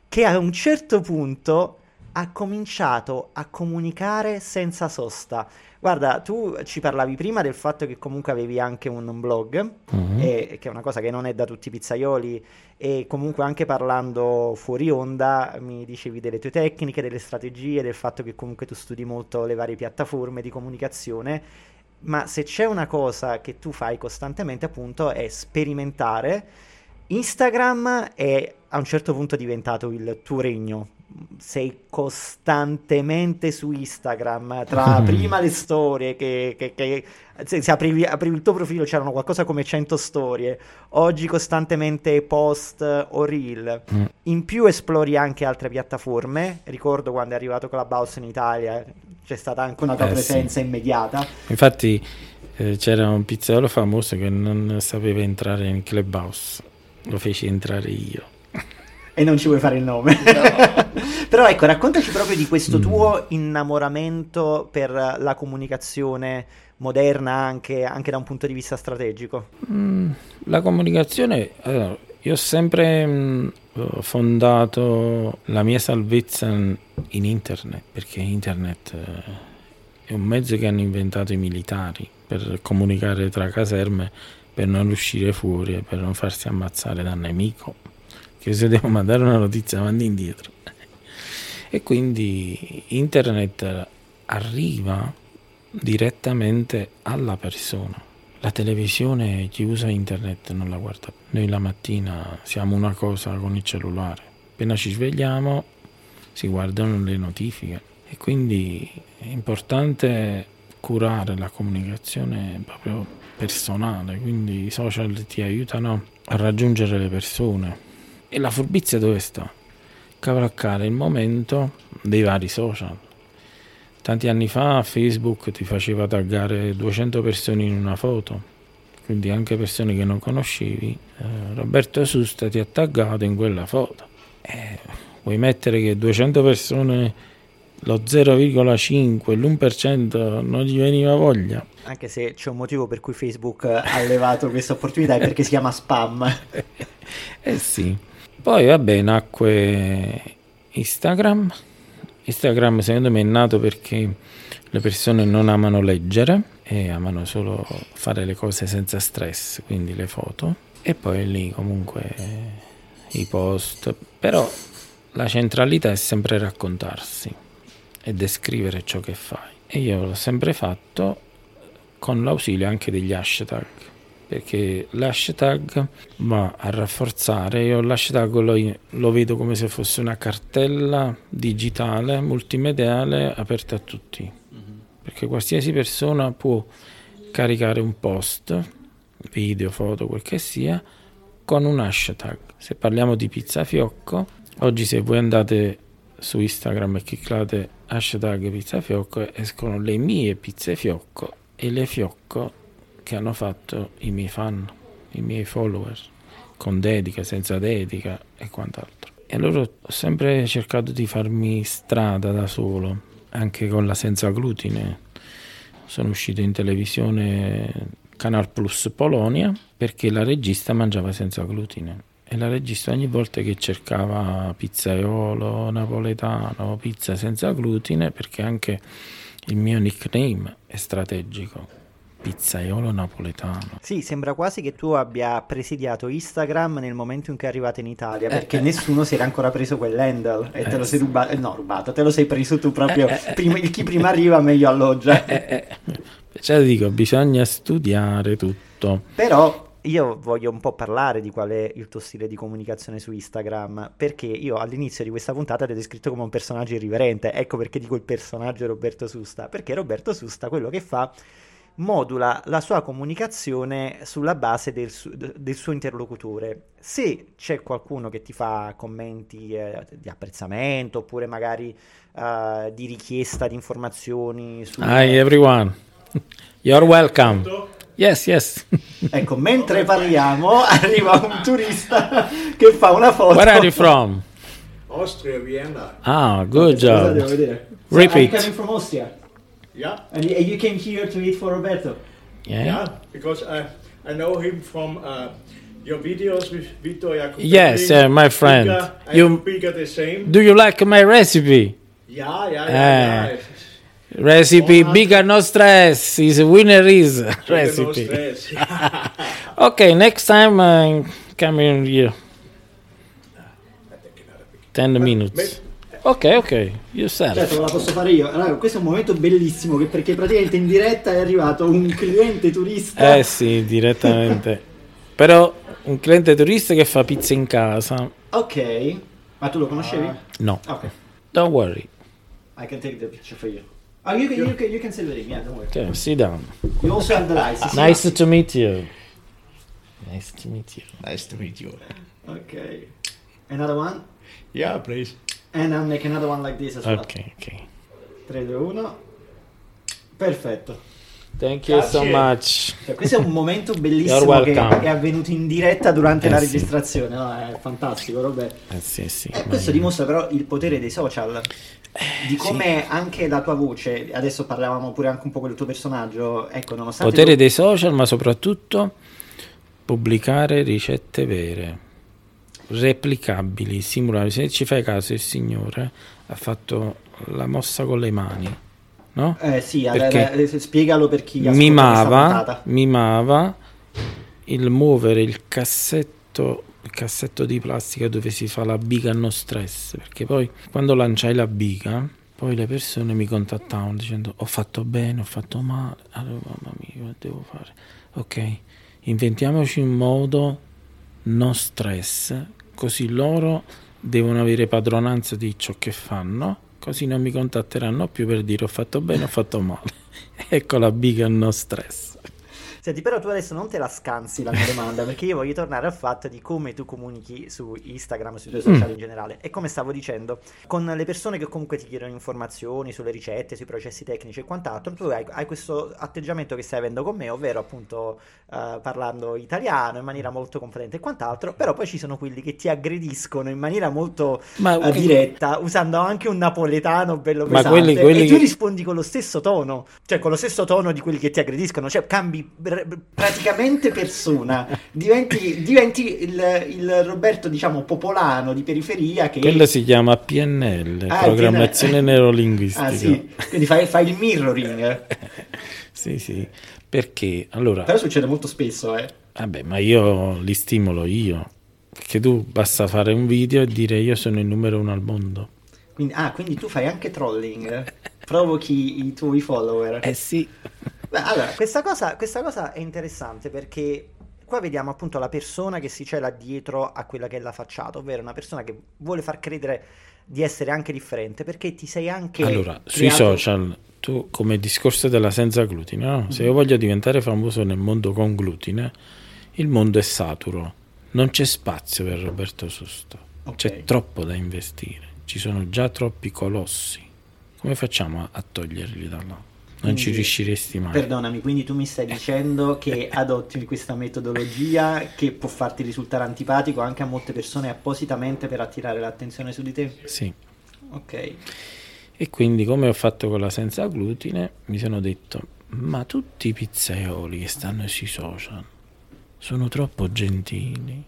che a un certo punto ha cominciato a comunicare senza sosta. Guarda, tu ci parlavi prima del fatto che comunque avevi anche un blog, mm-hmm. e, che è una cosa che non è da tutti i pizzaioli, e comunque anche parlando fuori onda mi dicevi delle tue tecniche, delle strategie, del fatto che comunque tu studi molto le varie piattaforme di comunicazione, ma se c'è una cosa che tu fai costantemente appunto è sperimentare. Instagram è a un certo punto diventato il tuo regno, sei costantemente su Instagram, tra prima le storie che, che, che se, se aprivi, aprivi, il tuo profilo c'erano qualcosa come 100 storie, oggi costantemente post o reel, mm. in più esplori anche altre piattaforme, ricordo quando è arrivato Clubhouse in Italia c'è stata anche una tua eh, presenza sì. immediata. Infatti eh, c'era un pizzaiolo famoso che non sapeva entrare in Clubhouse, lo feci entrare io e non ci vuoi fare il nome. No. Però ecco, raccontaci proprio di questo mm. tuo innamoramento per la comunicazione moderna anche, anche da un punto di vista strategico. Mm, la comunicazione, allora, io ho sempre mh, mm, fondato la mia salvezza in internet, perché internet eh, è un mezzo che hanno inventato i militari per comunicare tra caserme, per non uscire fuori e per non farsi ammazzare dal nemico che se devo mandare una notizia avanti e indietro. E quindi internet arriva direttamente alla persona. La televisione, chi usa internet non la guarda. Noi la mattina siamo una cosa con il cellulare. Appena ci svegliamo si guardano le notifiche e quindi è importante curare la comunicazione proprio personale, quindi i social ti aiutano a raggiungere le persone, e la furbizia dove sta? Cavalcare il momento dei vari social. Tanti anni fa Facebook ti faceva taggare 200 persone in una foto, quindi anche persone che non conoscevi. Eh, Roberto Susta ti ha taggato in quella foto. Eh, vuoi mettere che 200 persone lo 0,5, l'1% non gli veniva voglia. Anche se c'è un motivo per cui Facebook ha levato questa opportunità, è perché si chiama spam. eh sì. Poi vabbè nacque Instagram. Instagram secondo me è nato perché le persone non amano leggere e amano solo fare le cose senza stress, quindi le foto. E poi lì comunque i post. Però la centralità è sempre raccontarsi e descrivere ciò che fai. E io l'ho sempre fatto con l'ausilio anche degli hashtag perché l'hashtag va a rafforzare, io l'hashtag lo, lo, vedo come se fosse una cartella digitale, multimediale, aperta a tutti, mm-hmm. perché qualsiasi persona può caricare un post, video, foto, quel che sia, con un hashtag. Se parliamo di pizza fiocco, oggi se voi andate su Instagram e cliccate hashtag pizza fiocco escono le mie pizze fiocco e le fiocco che hanno fatto i miei fan, i miei follower, con dedica, senza dedica e quant'altro. E allora ho sempre cercato di farmi strada da solo, anche con la senza glutine. Sono uscito in televisione Canal Plus Polonia perché la regista mangiava senza glutine e la regista ogni volta che cercava pizzaiolo napoletano, pizza senza glutine, perché anche il mio nickname è strategico pizzaiolo napoletano. Sì, sembra quasi che tu abbia presidiato Instagram nel momento in cui è arrivato in Italia, eh, perché eh, nessuno si era ancora preso quell'handle e eh, te lo sei rubato, eh, no rubato, te lo sei preso tu proprio, eh, eh, prima, chi prima arriva meglio alloggia. Cioè dico, bisogna studiare tutto. Però io voglio un po' parlare di qual è il tuo stile di comunicazione su Instagram, perché io all'inizio di questa puntata ti ho descritto come un personaggio irriverente, ecco perché dico il personaggio Roberto Susta, perché Roberto Susta quello che fa modula la sua comunicazione sulla base del, su- del suo interlocutore. Se c'è qualcuno che ti fa commenti eh, di apprezzamento oppure magari uh, di richiesta di informazioni su... Hi everyone, you're welcome. Yes, yes. ecco, mentre parliamo arriva un turista che fa una foto. Where are you from? Austria, Vienna. Ah, good job. Repeat. I'm coming from Austria. Yeah. And you came here to eat for Roberto. Yeah. Yeah, because I I know him from uh, your videos with Vito Jacobelli. Yes, uh, my friend. Bigger, you bigger the same. Do you like my recipe? Yeah, yeah, yeah. yeah. Recipe oh, bigger no stress is winner is recipe. No okay, next time uh, come in here. Ten minutes. Ok, ok, io serve. Certo, la posso fare io. Allora, questo è un momento bellissimo che perché praticamente in diretta è arrivato un cliente turista. Eh sì, direttamente. Però un cliente turista che fa pizza in casa. Ok. Ma tu lo conoscevi? Uh, no. Ok. Don't worry. I can take the picture for you. Oh, you can, you can, you can sit with him. Yeah, don't worry. Okay, sit down. You also have the lights. Nice to meet you. Nice to meet you. Nice to meet you. Okay. Another one? Yeah, please. And I'll make another one like this as well. Ok, ok. 3, 2, 1. Perfetto. Thank you Grazie. so much. Cioè, questo è un momento bellissimo che è avvenuto in diretta durante eh la sì. registrazione. No, è fantastico, Roberto. Eh sì, sì. Eh, questo dimostra però il potere dei social. Eh, di come sì. anche la tua voce, adesso parlavamo pure anche un po' del tuo personaggio, ecco, nonostante... Potere tu... dei social, ma soprattutto pubblicare ricette vere replicabili, simulabili. Se ci fai caso, il signore ha fatto la mossa con le mani, no? Eh sì, Perché allora, spiegalo per chi mimava, mimava il muovere il cassetto, il cassetto di plastica dove si fa la biga no stress. Perché poi quando lanciai la biga, poi le persone mi contattavano dicendo ho fatto bene, ho fatto male, allora mamma mia, devo fare? Ok, inventiamoci un modo no stress, così loro devono avere padronanza di ciò che fanno, così non mi contatteranno più per dire ho fatto bene, ho fatto male. ecco la big no stress. Senti, però tu adesso non te la scansi la mia domanda, perché io voglio tornare al fatto di come tu comunichi su Instagram, sui tuoi social mm. in generale. E come stavo dicendo, con le persone che comunque ti chiedono informazioni sulle ricette, sui processi tecnici e quant'altro, tu hai, hai questo atteggiamento che stai avendo con me, ovvero appunto uh, parlando italiano in maniera molto confidente e quant'altro, però poi ci sono quelli che ti aggrediscono in maniera molto Ma, uh, diretta, usando anche un napoletano bello pesante, Ma quelli, quelli e tu rispondi con lo stesso tono, cioè con lo stesso tono di quelli che ti aggrediscono, cioè cambi praticamente persona, diventi, diventi il, il, Roberto, diciamo, popolano di periferia. Che... Quello si chiama PNL, ah, programmazione PNL. neurolinguistica. Ah, sì. Quindi fai, fai il mirroring. sì, sì, perché allora... Però succede molto spesso, eh. Vabbè, ma io li stimolo io. Perché tu basta fare un video e dire io sono il numero uno al mondo. Quindi, ah, quindi tu fai anche trolling? Provochi i tuoi follower? Eh sì. Beh, allora, questa cosa, questa cosa è interessante perché qua vediamo appunto la persona che si cela dietro a quella che è la facciata, ovvero una persona che vuole far credere di essere anche differente perché ti sei anche allora sui social tu come discorso della senza glutine no? se io voglio diventare famoso nel mondo con glutine il mondo è saturo. Non c'è spazio per Roberto Susto. Okay. c'è troppo da investire. Ci sono già troppi colossi. Come facciamo a toglierli da là non ci riusciresti mai. Perdonami, quindi tu mi stai dicendo che adotti questa metodologia che può farti risultare antipatico anche a molte persone appositamente per attirare l'attenzione su di te? Sì. Ok. E quindi come ho fatto con la senza glutine, mi sono detto, ma tutti i pizzaioli che stanno sui social sono troppo gentili,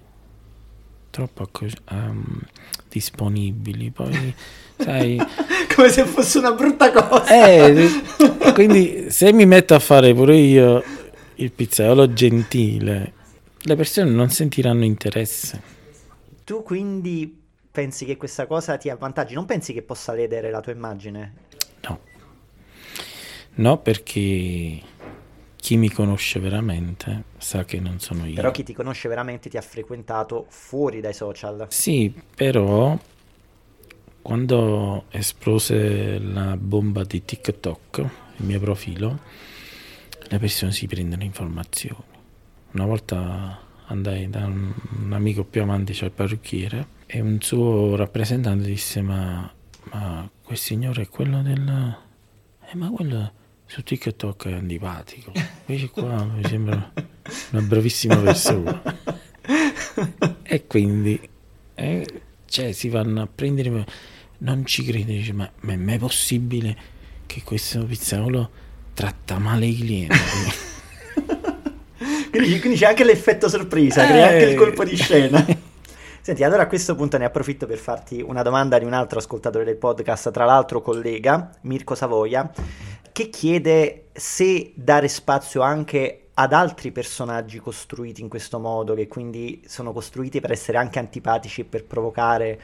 troppo um, disponibili, poi sai... Come se fosse una brutta cosa. Eh, quindi se mi metto a fare pure io il pizzaiolo gentile, le persone non sentiranno interesse. Tu quindi pensi che questa cosa ti avvantaggi? Non pensi che possa ledere la tua immagine? No. No, perché chi mi conosce veramente sa che non sono io. Però chi ti conosce veramente ti ha frequentato fuori dai social. Sì, però quando esplose la bomba di TikTok, il mio profilo, le persone si prendono informazioni. Una volta andai da un, un amico più avanti, cioè il parrucchiere, e un suo rappresentante disse: Ma, ma quel signore è quello del. Eh, ma quello su TikTok è antipatico. Invece qua mi sembra una bravissima persona. e quindi eh, cioè, si vanno a prendere, non ci crede, dice, ma, ma è mai possibile che questo pizzaiolo tratta male i clienti? quindi, quindi, c'è anche l'effetto sorpresa, eh, crea anche il colpo di scena. Senti, allora a questo punto ne approfitto per farti una domanda di un altro ascoltatore del podcast, tra l'altro collega, Mirko Savoia che chiede se dare spazio anche ad altri personaggi costruiti in questo modo, che quindi sono costruiti per essere anche antipatici e per provocare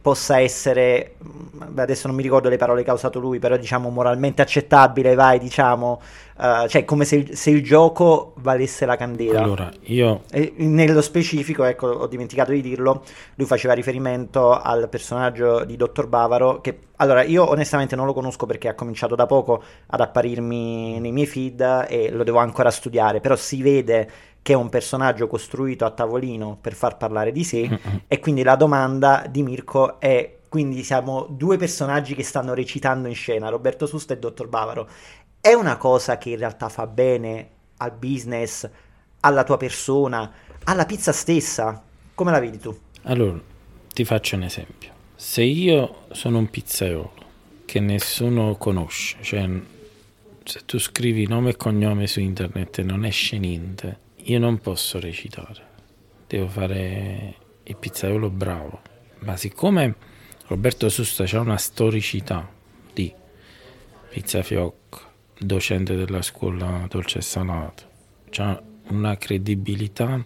possa essere, mm, adesso non mi ricordo le parole che ha usato lui, però diciamo moralmente accettabile, vai, diciamo, uh, cioè come se, se, il gioco valesse la candela. Allora, io... E nello specifico, ecco, ho dimenticato di dirlo, lui faceva riferimento al personaggio di Dottor Bavaro, che allora io onestamente non lo conosco perché ha cominciato da poco ad apparirmi nei miei feed e lo devo ancora studiare, però si vede che è un personaggio costruito a tavolino per far parlare di sé e quindi la domanda di Mirko è quindi siamo due personaggi che stanno recitando in scena, Roberto Susta e Dottor Bavaro. È una cosa che in realtà fa bene al business, alla tua persona, alla pizza stessa? Come la vedi tu? Allora, ti faccio un esempio. Se io sono un pizzaiolo che nessuno conosce, cioè se tu scrivi nome e cognome su internet e non esce niente, io non posso recitare, devo fare il pizzaiolo bravo. Ma siccome Roberto Susta ha una storicità di pizza fioc, docente della scuola dolce e salato, ha una credibilità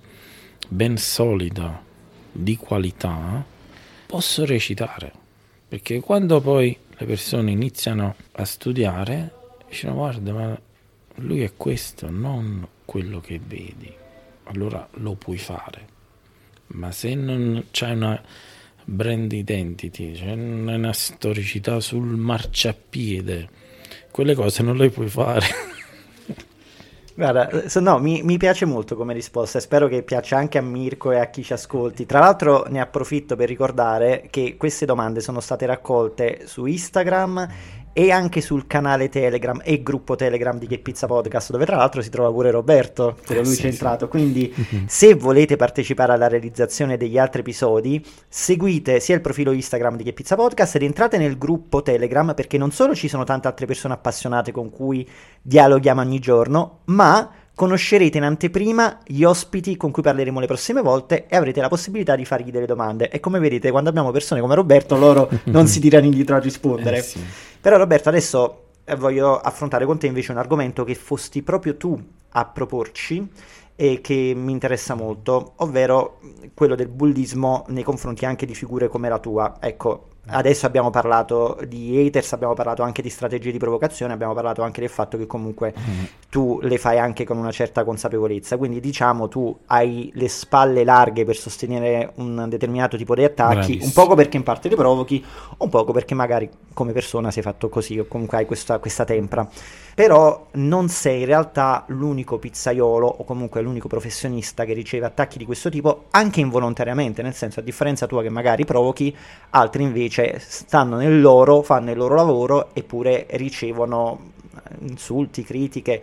ben solida, di qualità, posso recitare. Perché quando poi le persone iniziano a studiare, dicono guarda, ma lui è questo, non quello che vedi, allora lo puoi fare. Ma se non c'è una brand identity, cioè una storicità sul marciapiede, quelle cose non le puoi fare. Guarda, no, mi, mi, piace molto come risposta e spero che piaccia anche a Mirko e a chi ci ascolti. Tra l'altro ne approfitto per ricordare che queste domande sono state raccolte su Instagram e anche sul canale Telegram e gruppo Telegram di Che Pizza Podcast, dove tra l'altro si trova pure Roberto, che lui sì, c'è entrato. Sì. Quindi, mhm. se volete partecipare alla realizzazione degli altri episodi, seguite sia il profilo Instagram di Che Pizza Podcast ed entrate nel gruppo Telegram perché non solo ci sono tante altre persone appassionate con cui dialoghiamo ogni giorno, ma conoscerete in anteprima gli ospiti con cui parleremo le prossime volte e avrete la possibilità di fargli delle domande. E come vedete, quando abbiamo persone come Roberto, loro non si tirano indietro a rispondere. Eh sì. Però Roberto, adesso eh, voglio affrontare con te invece un argomento che fosti proprio tu a proporci e che mi interessa molto, ovvero quello del bullismo nei confronti anche di figure come la tua. Ecco, Adesso abbiamo parlato di haters, abbiamo parlato anche di strategie di provocazione, abbiamo parlato anche del fatto che comunque mm. tu le fai anche con una certa consapevolezza. Quindi diciamo tu hai le spalle larghe per sostenere un determinato tipo di attacchi, Bravissimo. un poco perché in parte li provochi, un poco perché magari come persona sei fatto così o comunque hai questa, questa tempra però non sei in realtà l'unico pizzaiolo o comunque l'unico professionista che riceve attacchi di questo tipo anche involontariamente, nel senso a differenza tua che magari provochi, altri invece stanno nel loro, fanno il loro lavoro eppure ricevono insulti, critiche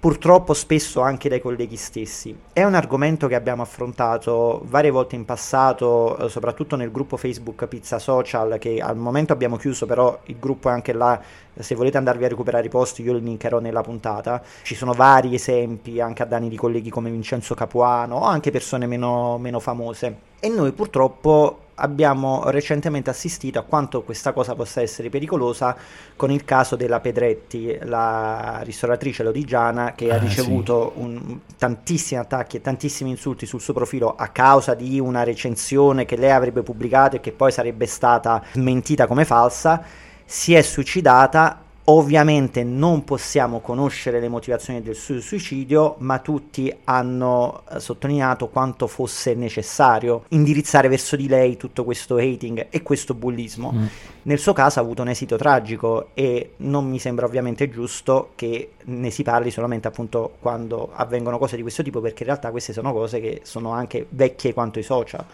purtroppo spesso anche dai colleghi stessi. È un argomento che abbiamo affrontato varie volte in passato, eh, soprattutto nel gruppo Facebook Pizza Social, che al momento abbiamo chiuso, però il gruppo è anche là, se volete andarvi a recuperare i posti io li linkerò nella puntata. Ci sono vari esempi anche a danni di colleghi come Vincenzo Capuano o anche persone meno, meno famose. E noi purtroppo abbiamo recentemente assistito a quanto questa cosa possa essere pericolosa con il caso della Pedretti, la ristoratrice lodigiana che ah, ha ricevuto sì. un, tantissimi attacchi e tantissimi insulti sul suo profilo a causa di una recensione che lei avrebbe pubblicato e che poi sarebbe stata smentita come falsa. Si è suicidata Ovviamente non possiamo conoscere le motivazioni del suo suicidio, ma tutti hanno eh, sottolineato quanto fosse necessario indirizzare verso di lei tutto questo hating e questo bullismo. Mm. Nel suo caso ha avuto un esito tragico e non mi sembra ovviamente giusto che ne si parli solamente appunto quando avvengono cose di questo tipo, perché in realtà queste sono cose che sono anche vecchie quanto i social.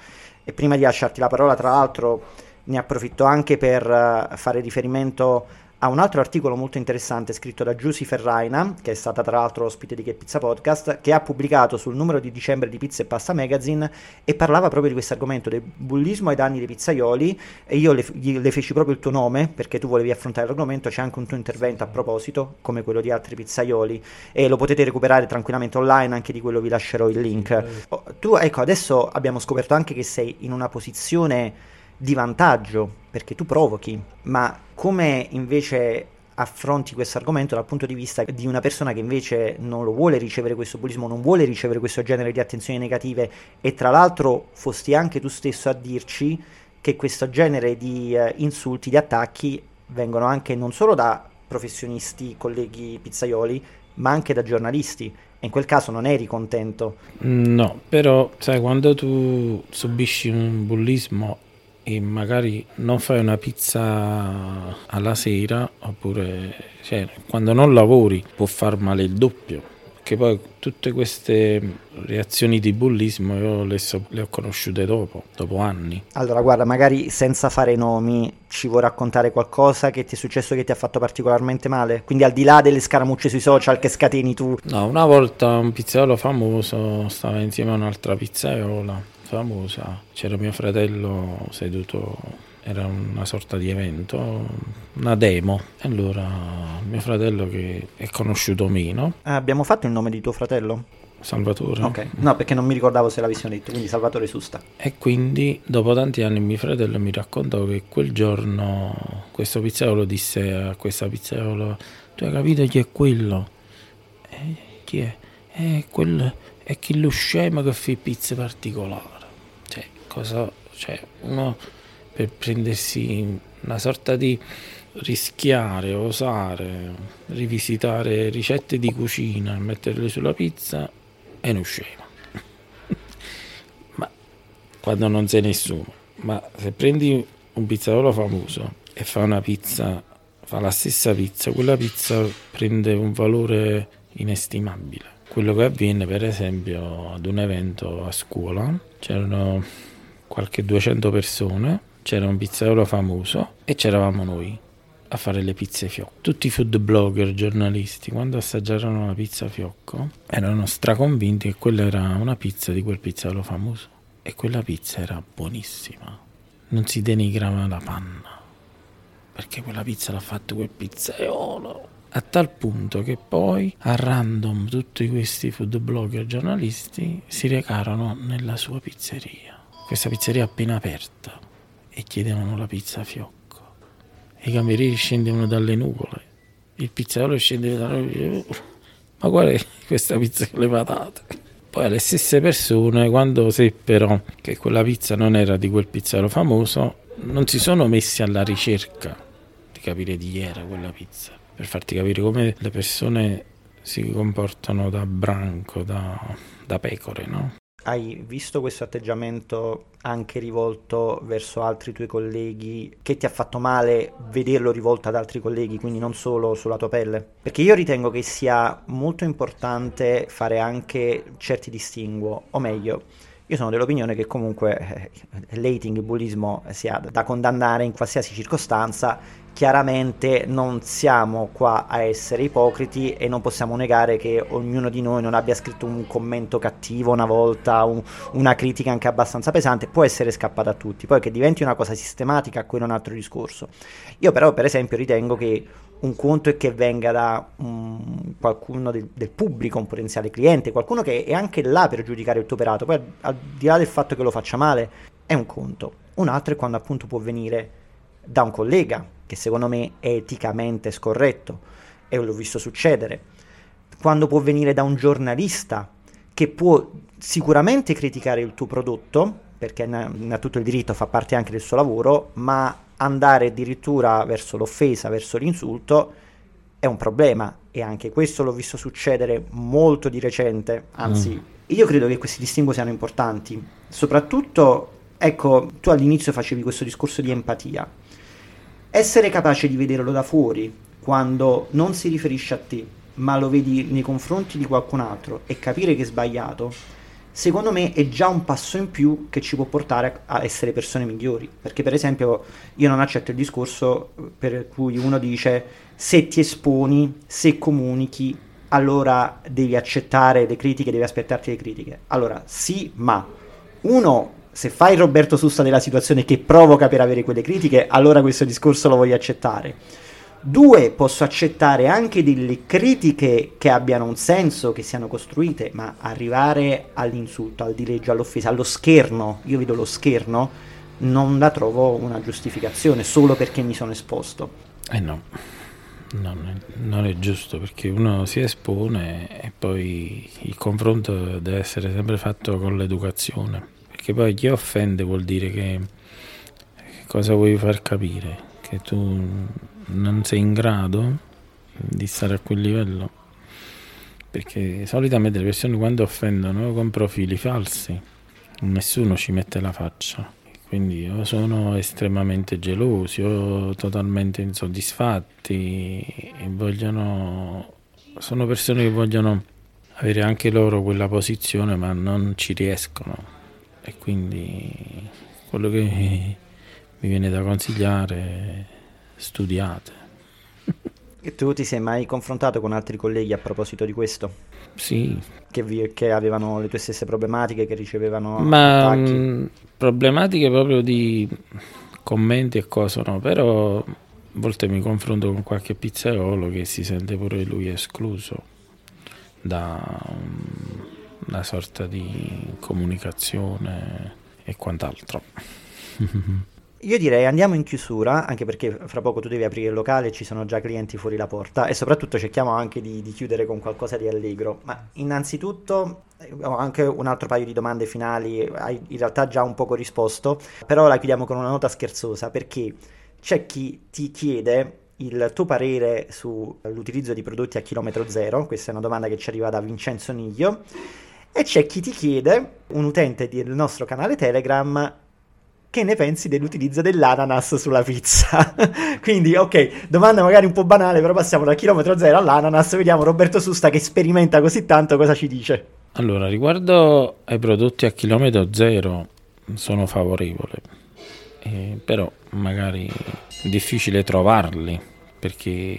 E prima di lasciarti la parola, tra l'altro, ne approfitto anche per uh, fare riferimento a un altro articolo molto interessante scritto da Giusy Ferraina, che è stata tra l'altro ospite di Che Pizza Podcast, che ha pubblicato sul numero di dicembre di Pizza e Pasta Magazine e parlava proprio di questo argomento del bullismo ai danni dei pizzaioli e io le, le, feci proprio il tuo nome perché tu volevi affrontare l'argomento, c'è anche un tuo intervento a proposito, come quello di altri pizzaioli e lo potete recuperare tranquillamente online, anche di quello vi lascerò il link. Oh, tu ecco, adesso abbiamo scoperto anche che sei in una posizione di vantaggio perché tu provochi, ma come invece affronti questo argomento dal punto di vista di una persona che invece non lo vuole ricevere questo bullismo, non vuole ricevere questo genere di attenzioni negative e tra l'altro fosti anche tu stesso a dirci che questo genere di uh, insulti, di attacchi vengono anche non solo da professionisti, colleghi pizzaioli, ma anche da giornalisti. E in quel caso non eri contento? No, però sai, quando tu subisci un bullismo e magari non fai una pizza alla sera oppure cioè, quando non lavori può far male il doppio perché poi tutte queste reazioni di bullismo io le, so, le, ho conosciute dopo, dopo anni. Allora, guarda, magari senza fare nomi, ci vuoi raccontare qualcosa che ti è successo che ti ha fatto particolarmente male? Quindi al di là delle scaramucce sui social che scateni tu. No, una volta un pizzaiolo famoso stava insieme a un'altra pizzaiola famosa, c'era mio fratello seduto, era una sorta di evento, una demo, e allora mio fratello che è conosciuto meno. Eh, abbiamo fatto il nome di tuo fratello? Salvatore. Ok, no perché non mi ricordavo se l'avessi detto, quindi Salvatore Susta. E quindi dopo tanti anni mio fratello mi raccontò che quel giorno questo pizzaiolo disse a questa pizzaiolo, tu hai capito chi è quello? Eh, chi è? È quel, è chi lo scemo che fa pizze particolari cosa, cioè uno per prendersi una sorta di rischiare, osare, rivisitare ricette di cucina, metterle sulla pizza è uno scemo. ma quando non sei nessuno, ma se prendi un pizzaiolo famoso e fa una pizza, fa la stessa pizza, quella pizza prende un valore inestimabile. Quello che avviene per esempio ad un evento a scuola, c'erano qualche 200 persone, c'era un pizzaiolo famoso e c'eravamo noi a fare le pizze fiocco. Tutti i food blogger, giornalisti, quando assaggiarono la pizza fiocco, erano straconvinti che quella era una pizza di quel pizzaiolo famoso. E quella pizza era buonissima. Non si denigrava la panna. Perché quella pizza l'ha fatta quel pizzaiolo. A tal punto che poi a random tutti questi food blogger giornalisti si recarono nella sua pizzeria questa pizzeria appena aperta e chiedevano la pizza a fiocco. I camerieri scendevano dalle nuvole, il pizzaiolo scendeva dalle nuvole. Ma qual è questa pizza con le patate? Poi le stesse persone, quando seppero che quella pizza non era di quel pizzaiolo famoso, non si sono messi alla ricerca di capire di chi era quella pizza, per farti capire come le persone si comportano da branco, da, da pecore, no? Hai visto questo atteggiamento anche rivolto verso altri tuoi colleghi che ti ha fatto male vederlo rivolto ad altri colleghi, quindi non solo sulla tua pelle? Perché io ritengo che sia molto importante fare anche certi distinguo, o meglio, io sono dell'opinione che comunque eh, l'hating, il bullismo sia da condannare in qualsiasi circostanza chiaramente non siamo qua a essere ipocriti e non possiamo negare che ognuno di noi non abbia scritto un commento cattivo una volta, un, una critica anche abbastanza pesante, può essere scappata a tutti, poi che diventi una cosa sistematica, quello è un altro discorso. Io però per esempio ritengo che un conto è che venga da um, qualcuno del, del, pubblico, un potenziale cliente, qualcuno che è anche là per giudicare il tuo operato, poi al di là del fatto che lo faccia male, è un conto. Un altro è quando appunto può venire da un collega, che secondo me è eticamente scorretto e l'ho visto succedere, quando può venire da un giornalista che può sicuramente criticare il tuo prodotto, perché ne ha tutto il diritto, fa parte anche del suo lavoro, ma andare addirittura verso l'offesa, verso l'insulto, è un problema. E anche questo l'ho visto succedere molto di recente, anzi mm. io credo che questi distinguo siano importanti, soprattutto, ecco, tu all'inizio facevi questo discorso di empatia, essere capace di vederlo da fuori quando non si riferisce a te, ma lo vedi nei confronti di qualcun altro e capire che è sbagliato, secondo me è già un passo in più che ci può portare a essere persone migliori. Perché, per esempio, io non accetto il discorso per cui uno dice se ti esponi, se comunichi, allora devi accettare le critiche, devi aspettarti le critiche. Allora, sì, ma uno se fai Roberto Sussa della situazione che provoca per avere quelle critiche, allora questo discorso lo voglio accettare. Due, posso accettare anche delle critiche che abbiano un senso, che siano costruite, ma arrivare all'insulto, al dileggio, all'offesa, allo scherno, io vedo lo scherno, non la trovo una giustificazione solo perché mi sono esposto. Eh no, non è, non è giusto perché uno si espone e poi il confronto deve essere sempre fatto con l'educazione perché poi chi offende vuol dire che cosa vuoi far capire? Che tu non sei in grado di stare a quel livello? Perché solitamente le persone quando offendono con profili falsi, nessuno ci mette la faccia. Quindi o sono estremamente gelosi o totalmente insoddisfatti e vogliono... Sono persone che vogliono avere anche loro quella posizione ma non ci riescono e quindi quello che mi viene da consigliare studiate. E tu ti sei mai confrontato con altri colleghi a proposito di questo? Sì. Che, vi, che avevano le tue stesse problematiche, che ricevevano Ma mh, mm, problematiche proprio di commenti e cose no, però a volte mi confronto con qualche pizzaiolo che si sente pure lui escluso da una sorta di comunicazione e quant'altro. Io direi andiamo in chiusura, anche perché fra poco tu devi aprire il locale, ci sono già clienti fuori la porta e soprattutto cerchiamo anche di, di chiudere con qualcosa di allegro. Ma innanzitutto ho anche un altro paio di domande finali, hai in realtà già un poco risposto, però la chiudiamo con una nota scherzosa perché c'è chi ti chiede il tuo parere sull'utilizzo di prodotti a chilometro zero, questa è una domanda che ci arriva da Vincenzo Niglio e c'è chi ti chiede, un utente del nostro canale Telegram, che ne pensi dell'utilizzo dell'ananas sulla pizza? Quindi, ok, domanda magari un po' banale, però passiamo da chilometro zero all'ananas, vediamo Roberto Susta che sperimenta così tanto cosa ci dice. Allora, riguardo ai prodotti a chilometro zero, sono favorevole, eh, però magari è difficile trovarli perché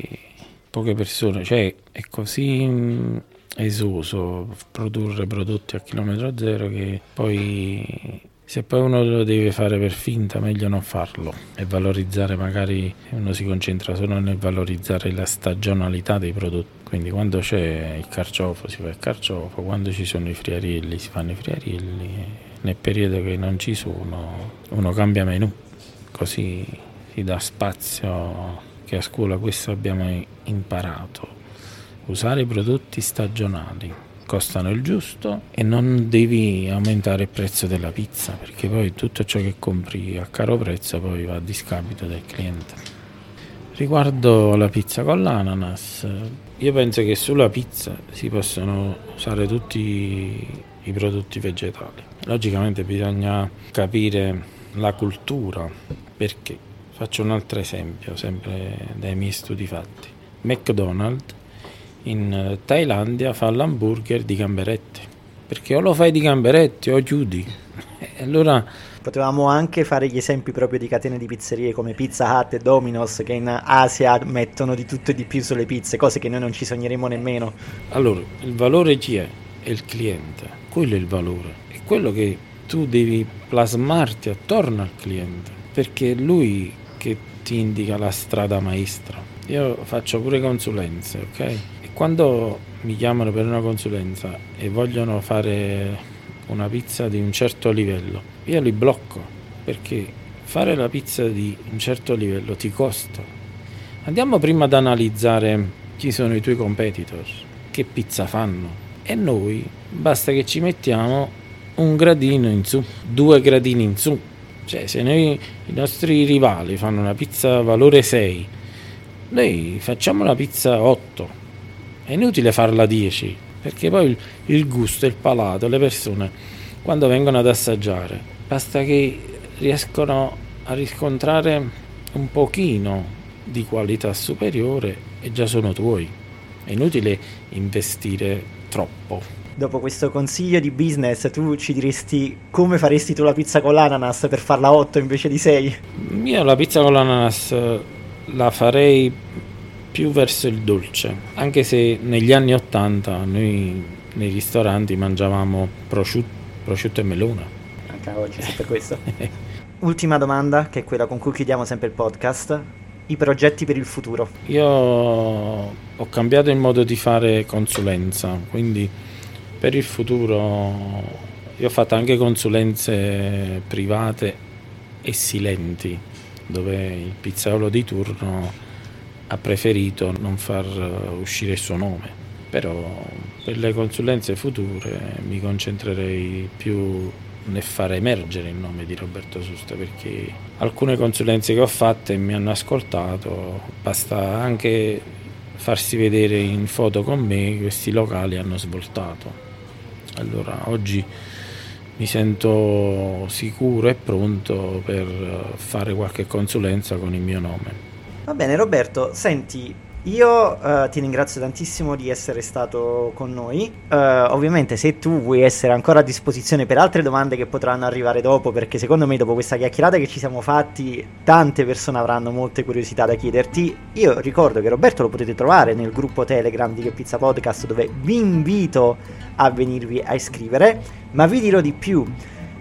poche persone, cioè è così esoso produrre prodotti a chilometro zero che poi se poi uno lo deve fare per finta meglio non farlo e valorizzare magari uno si concentra solo nel valorizzare la stagionalità dei prodotti. Quindi quando c'è il carciofo si fa il carciofo quando ci sono i friarielli si fanno i friarielli nel periodo che non ci sono uno cambia menù così si dà spazio che a scuola questo abbiamo imparato usare i prodotti stagionali costano il giusto e non devi aumentare il prezzo della pizza perché poi tutto ciò che compri a caro prezzo poi va a discapito del cliente. Riguardo la pizza con l'ananas, io penso che sulla pizza si possono usare tutti i prodotti vegetali. Logicamente bisogna capire la cultura perché faccio un altro esempio sempre dai miei studi fatti. McDonald's in eh, Thailandia fa l'hamburger di gamberetti. Perché o lo fai di gamberetti o chiudi. E allora Potevamo anche fare gli esempi proprio di catene di pizzerie come Pizza Hut e Domino's che in Asia mettono di tutto e di più sulle pizze, cose che noi non ci sogneremo nemmeno. Allora, il valore chi è? È il cliente. Quello è il valore. È quello che tu devi plasmarti attorno al cliente. Perché è lui che ti indica la strada maestra. Io faccio pure consulenze, ok? Quando mi chiamano per una consulenza e vogliono fare una pizza di un certo livello, io li blocco perché fare la pizza di un certo livello ti costa. Andiamo prima ad analizzare chi sono i tuoi competitors, che pizza fanno e noi basta che ci mettiamo un gradino in su, due gradini in su. Cioè, se noi i nostri rivali fanno una pizza valore 6, noi facciamo la pizza 8. È inutile farla 10, perché poi il, il gusto, il palato, le persone quando vengono ad assaggiare, basta che riescono a riscontrare un pochino di qualità superiore e già sono tuoi. È inutile investire troppo. Dopo questo consiglio di business, tu ci diresti come faresti tu la pizza con l'ananas per farla 8 invece di 6? Io la pizza con l'ananas la farei più verso il dolce, anche se negli anni 80 noi nei ristoranti mangiavamo prosciutto, prosciutto e melone. Anche oggi, sempre questo. Ultima domanda, che è quella con cui chiudiamo sempre il podcast. I progetti per il futuro. Io ho cambiato il modo di fare consulenza, quindi per il futuro io ho fatto anche consulenze private e silenti, dove il pizzaiolo di turno ha preferito non far uscire il suo nome. Però per le consulenze future mi concentrerei più nel far emergere il nome di Roberto Susta perché alcune consulenze che ho fatte mi hanno ascoltato, basta anche farsi vedere in foto con me, questi locali hanno svoltato. Allora oggi mi sento sicuro e pronto per fare qualche consulenza con il mio nome. Va bene Roberto, senti, io uh, ti ringrazio tantissimo di essere stato con noi. Uh, ovviamente, se tu vuoi essere ancora a disposizione per altre domande che potranno arrivare dopo, perché secondo me, dopo questa chiacchierata che ci siamo fatti, tante persone avranno molte curiosità da chiederti. Io ricordo che Roberto lo potete trovare nel gruppo Telegram di Che Pizza Podcast, dove vi invito a venirvi a iscrivere. Ma vi dirò di più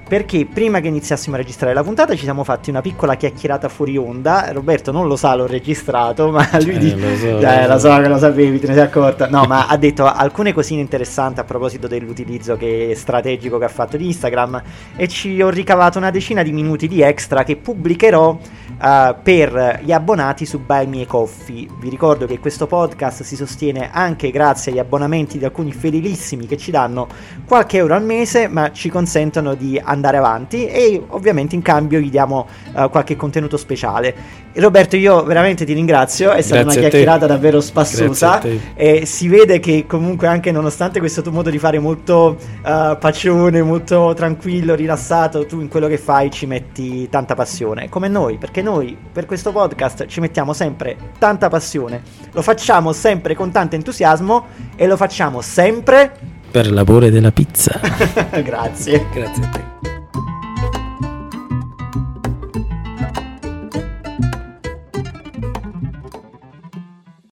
perché prima che iniziassimo a registrare la puntata ci siamo fatti una piccola chiacchierata fuori onda. Roberto non lo sa, l'ho registrato, ma lui Eh, dice: lo so, Eh, lo lo so. so che lo sapevi, te ne sei accorta. No, ma ha detto alcune cosine interessanti a proposito dell'utilizzo che strategico che ha fatto di Instagram. E ci ho ricavato una decina di minuti di extra che pubblicherò eh, per gli abbonati su Buy Me Coffee. Vi ricordo che questo podcast si sostiene anche grazie agli abbonamenti di alcuni fedelissimi che ci danno qualche euro al mese, ma ci consentono di andare avanti e ovviamente in cambio gli diamo eh, qualche contenuto speciale. E Roberto, io veramente ti ringrazio, è stata Grazie una chiacchierata davvero spassosa e si vede che comunque anche nonostante questo tuo modo di fare molto eh, pacione, molto tranquillo, rilassato, tu in quello che fai ci metti tanta passione, come noi, perché noi per questo podcast ci mettiamo sempre tanta passione, lo facciamo sempre con tanto entusiasmo e lo facciamo sempre Per l'amore della pizza. grazie. Grazie a te.